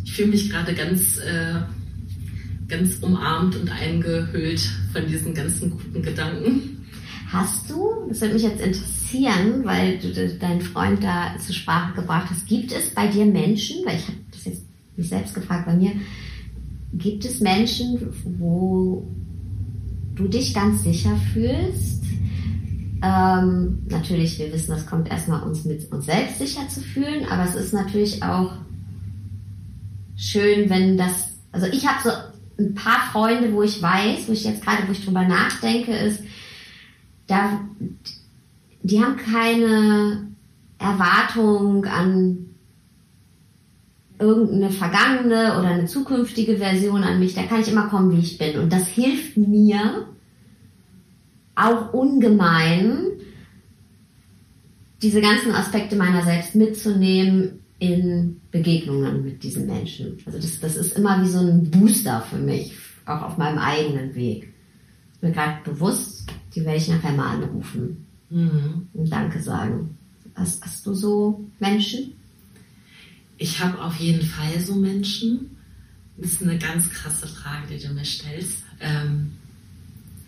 Ich fühle mich gerade ganz, äh, ganz umarmt und eingehüllt von diesen ganzen guten Gedanken. Hast du, das würde mich jetzt interessieren, weil du de- deinen Freund da zur Sprache gebracht hast, gibt es bei dir Menschen, weil ich habe das jetzt mich selbst gefragt bei mir, gibt es Menschen, wo du dich ganz sicher fühlst? Ähm, natürlich, wir wissen, das kommt erstmal uns mit uns selbst sicher zu fühlen, aber es ist natürlich auch schön, wenn das, also ich habe so ein paar Freunde, wo ich weiß, wo ich jetzt gerade, wo ich drüber nachdenke, ist, da, die haben keine Erwartung an irgendeine vergangene oder eine zukünftige Version an mich. Da kann ich immer kommen, wie ich bin. Und das hilft mir auch ungemein, diese ganzen Aspekte meiner selbst mitzunehmen in Begegnungen mit diesen Menschen. Also das, das ist immer wie so ein Booster für mich, auch auf meinem eigenen Weg. Ist mir gerade bewusst, die werde ich nachher mal anrufen Mhm. und Danke sagen. Hast, hast du so Menschen? Ich habe auf jeden Fall so Menschen. Das ist eine ganz krasse Frage, die du mir stellst, ähm,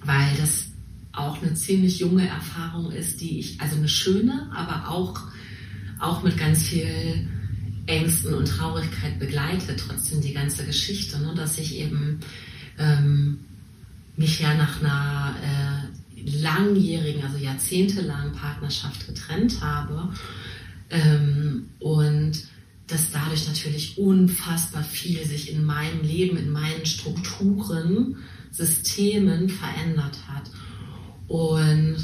weil das auch eine ziemlich junge Erfahrung ist, die ich, also eine schöne, aber auch, auch mit ganz viel Ängsten und Traurigkeit begleitet, trotzdem die ganze Geschichte, ne? dass ich eben ähm, mich ja nach einer äh, langjährigen, also jahrzehntelangen Partnerschaft getrennt habe ähm, und dass dadurch natürlich unfassbar viel sich in meinem Leben, in meinen Strukturen, Systemen verändert hat. Und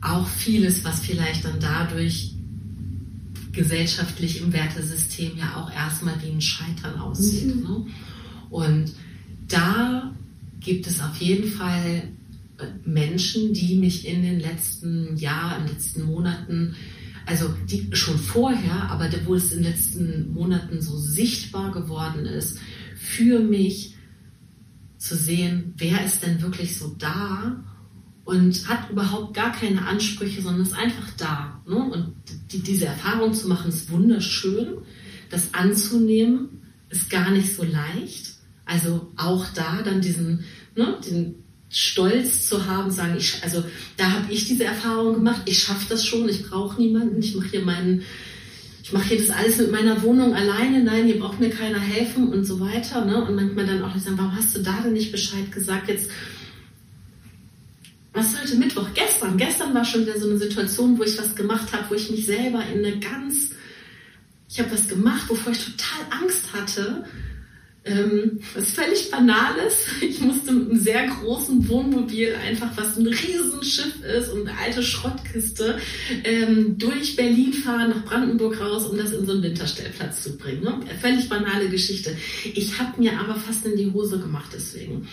auch vieles, was vielleicht dann dadurch gesellschaftlich im Wertesystem ja auch erstmal wie ein Scheitern aussieht. Mhm. Ne? Und da gibt es auf jeden Fall Menschen, die mich in den letzten Jahren, in den letzten Monaten Also die schon vorher, aber wo es in den letzten Monaten so sichtbar geworden ist, für mich zu sehen, wer ist denn wirklich so da und hat überhaupt gar keine Ansprüche, sondern ist einfach da. Ne? Und die, diese Erfahrung zu machen, ist wunderschön. Das anzunehmen, ist gar nicht so leicht. Also auch da dann diesen, ne, den Stolz zu haben, sagen, ich, also da habe ich diese Erfahrung gemacht, ich schaffe das schon, ich brauche niemanden, ich mache hier meinen, ich mache hier das alles mit meiner Wohnung alleine, nein, hier braucht mir keiner helfen und so weiter. Ne? Und manchmal dann auch sagen, warum hast du da denn nicht Bescheid gesagt? Jetzt was heute Mittwoch? Gestern. Gestern war schon wieder so eine Situation, wo ich was gemacht habe, wo ich mich selber in eine ganz, ich habe was gemacht, wovor ich total Angst hatte. Ähm, was völlig Banales. Ich musste mit einem sehr großen Wohnmobil einfach, was ein Riesenschiff ist und eine alte Schrottkiste, ähm, durch Berlin fahren, nach Brandenburg raus, um das in so einen Winterstellplatz zu bringen. Ne? Völlig banale Geschichte. Ich habe mir aber fast in die Hose gemacht deswegen.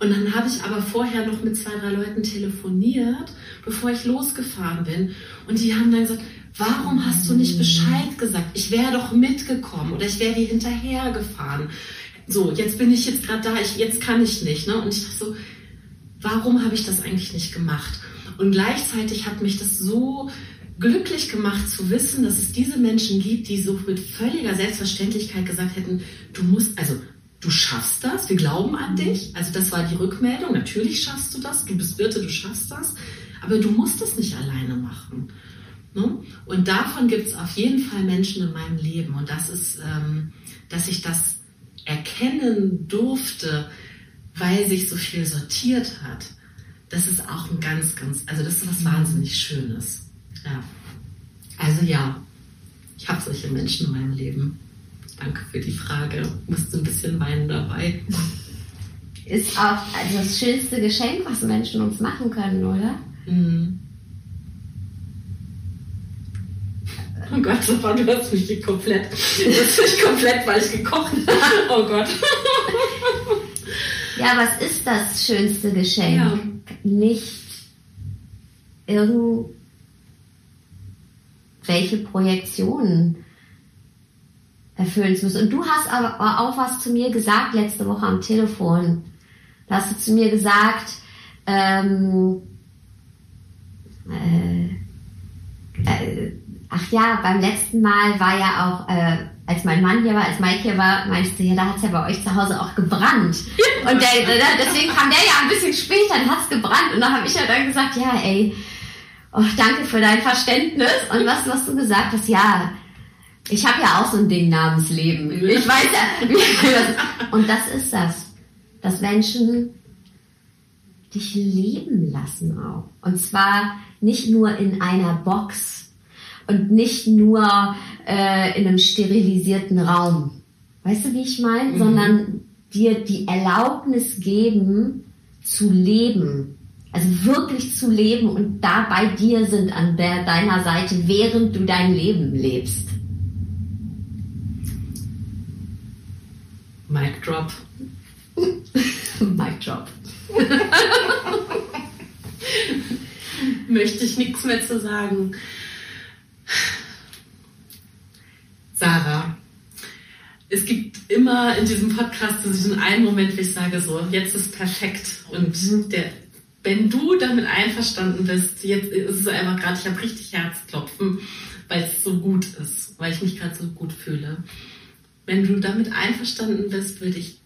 Und dann habe ich aber vorher noch mit zwei, drei Leuten telefoniert, bevor ich losgefahren bin. Und die haben dann gesagt, warum hast du nicht Bescheid gesagt? Ich wäre doch mitgekommen oder ich wäre dir hinterhergefahren. So, jetzt bin ich jetzt gerade da, ich, jetzt kann ich nicht. Ne? Und ich dachte so, warum habe ich das eigentlich nicht gemacht? Und gleichzeitig hat mich das so glücklich gemacht zu wissen, dass es diese Menschen gibt, die so mit völliger Selbstverständlichkeit gesagt hätten, du musst, also du schaffst das, wir glauben an dich. Also das war die Rückmeldung. Natürlich schaffst du das, du bist Birte, du schaffst das, aber du musst es nicht alleine machen. Ne? Und davon gibt es auf jeden Fall Menschen in meinem Leben. Und das ist, ähm, dass ich das erkennen durfte, weil sich so viel sortiert hat. Das ist auch ein ganz, ganz, also das ist was mhm. wahnsinnig Schönes. Ja. Also ja, ich habe solche Menschen in meinem Leben. Danke für die Frage. Musste ein bisschen weinen dabei. Ist auch also das schönste Geschenk, was Menschen uns machen können, oder? Mhm. Oh Gott, du hast mich komplett, du hast mich komplett, weil ich gekocht habe. Oh Gott. Ja, was ist das schönste Geschenk? Ja. Nicht irgendwelche Projektionen erfüllen zu müssen. Und du hast aber auch was zu mir gesagt letzte Woche am Telefon. Da hast du zu mir gesagt, ähm, äh, äh, ach ja, beim letzten Mal war ja auch, äh, als mein Mann hier war, als Mike hier war, meinst du, ja, da hat es ja bei euch zu Hause auch gebrannt. Und der, deswegen kam der ja ein bisschen später, dann hat es gebrannt. Und dann habe ich ja dann gesagt, ja, ey, oh, danke für dein Verständnis. Und was, was du gesagt hast, ja, ich habe ja auch so ein Ding namens Leben. Ich weiß ja. Und das ist das. Dass Menschen dich leben lassen auch. Und zwar nicht nur in einer Box und nicht nur äh, in einem sterilisierten Raum. Weißt du, wie ich meine? Mhm. Sondern dir die Erlaubnis geben, zu leben. Also wirklich zu leben und da bei dir sind an der, deiner Seite, während du dein Leben lebst. Mic drop. Mic drop. Möchte ich nichts mehr zu sagen. Sarah, es gibt immer in diesem Podcast diesen einen Moment, wo ich sage, so, jetzt ist perfekt. Und mhm. der, wenn du damit einverstanden bist, jetzt ist es einfach gerade, ich habe richtig Herzklopfen, weil es so gut ist, weil ich mich gerade so gut fühle. Wenn du damit einverstanden bist, würde ich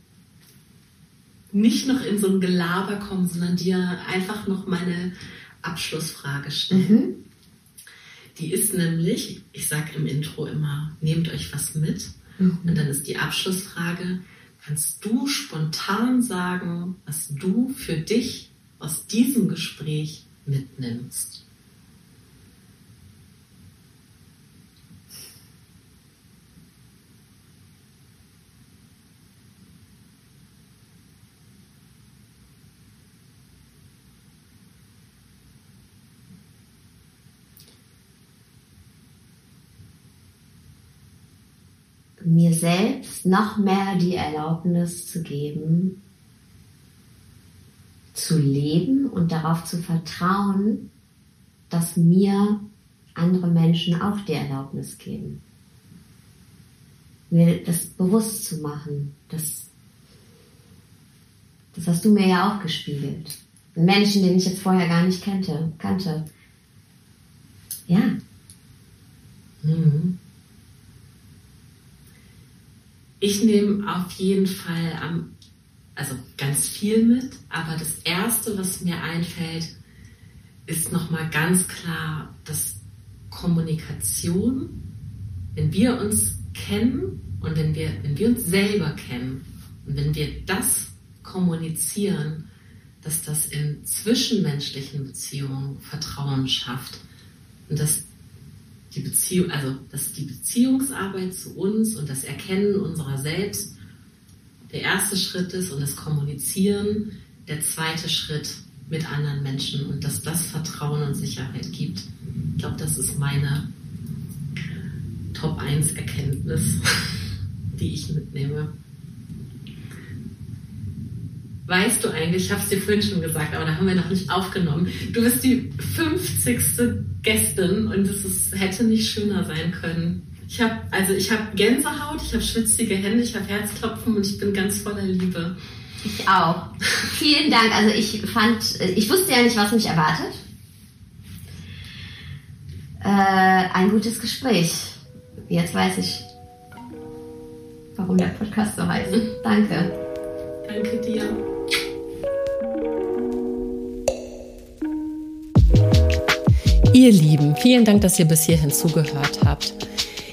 nicht noch in so ein Gelaber kommen, sondern dir einfach noch meine Abschlussfrage stellen. Mhm. Die ist nämlich, ich sage im Intro immer, nehmt euch was mit. Mhm. Und dann ist die Abschlussfrage, kannst du spontan sagen, was du für dich aus diesem Gespräch mitnimmst? Mir selbst noch mehr die Erlaubnis zu geben, zu leben und darauf zu vertrauen, dass mir andere Menschen auch die Erlaubnis geben. Mir das bewusst zu machen, das, das hast du mir ja auch gespiegelt. Menschen, den ich jetzt vorher gar nicht kannte. kannte. Ja. Mhm. Ich nehme auf jeden Fall am, also ganz viel mit, aber das erste, was mir einfällt, ist nochmal ganz klar, dass Kommunikation, wenn wir uns kennen und wenn wir, wenn wir uns selber kennen und wenn wir das kommunizieren, dass das in zwischenmenschlichen Beziehungen Vertrauen schafft und dass die Beziehung, also dass die Beziehungsarbeit zu uns und das Erkennen unserer selbst der erste Schritt ist und das Kommunizieren der zweite Schritt mit anderen Menschen und dass das Vertrauen und Sicherheit gibt. Ich glaube, das ist meine Top 1 Erkenntnis, die ich mitnehme. Weißt du eigentlich, ich habe es dir vorhin schon gesagt, aber da haben wir noch nicht aufgenommen. Du bist die 50. Gästin und es ist, hätte nicht schöner sein können. Ich habe also ich habe Gänsehaut, ich habe schwitzige Hände, ich habe Herzklopfen und ich bin ganz voller Liebe. Ich auch. Vielen Dank. Also ich fand, ich wusste ja nicht, was mich erwartet. Äh, ein gutes Gespräch. Jetzt weiß ich, warum der Podcast so heißt. Danke. Danke dir. Ihr Lieben, vielen Dank, dass ihr bis hierhin zugehört habt.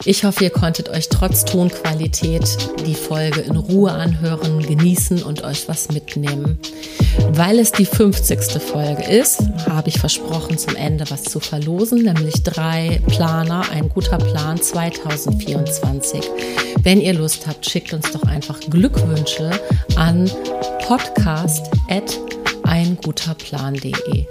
Ich hoffe, ihr konntet euch trotz Tonqualität die Folge in Ruhe anhören, genießen und euch was mitnehmen. Weil es die 50. Folge ist, habe ich versprochen, zum Ende was zu verlosen, nämlich drei Planer, ein guter Plan 2024. Wenn ihr Lust habt, schickt uns doch einfach Glückwünsche an podcast.einguterplan.de.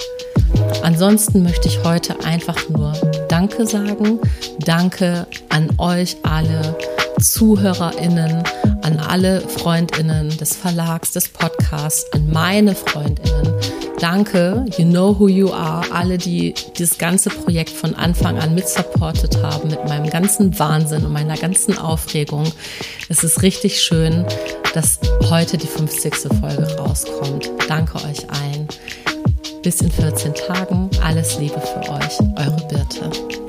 Ansonsten möchte ich heute einfach nur Danke sagen. Danke an euch alle ZuhörerInnen, an alle FreundInnen des Verlags, des Podcasts, an meine FreundInnen. Danke, you know who you are, alle, die dieses ganze Projekt von Anfang an mitsupportet haben, mit meinem ganzen Wahnsinn und meiner ganzen Aufregung. Es ist richtig schön, dass heute die 50. Folge rauskommt. Danke euch allen. Bis in 14 Tagen. Alles Liebe für euch. Eure Birte.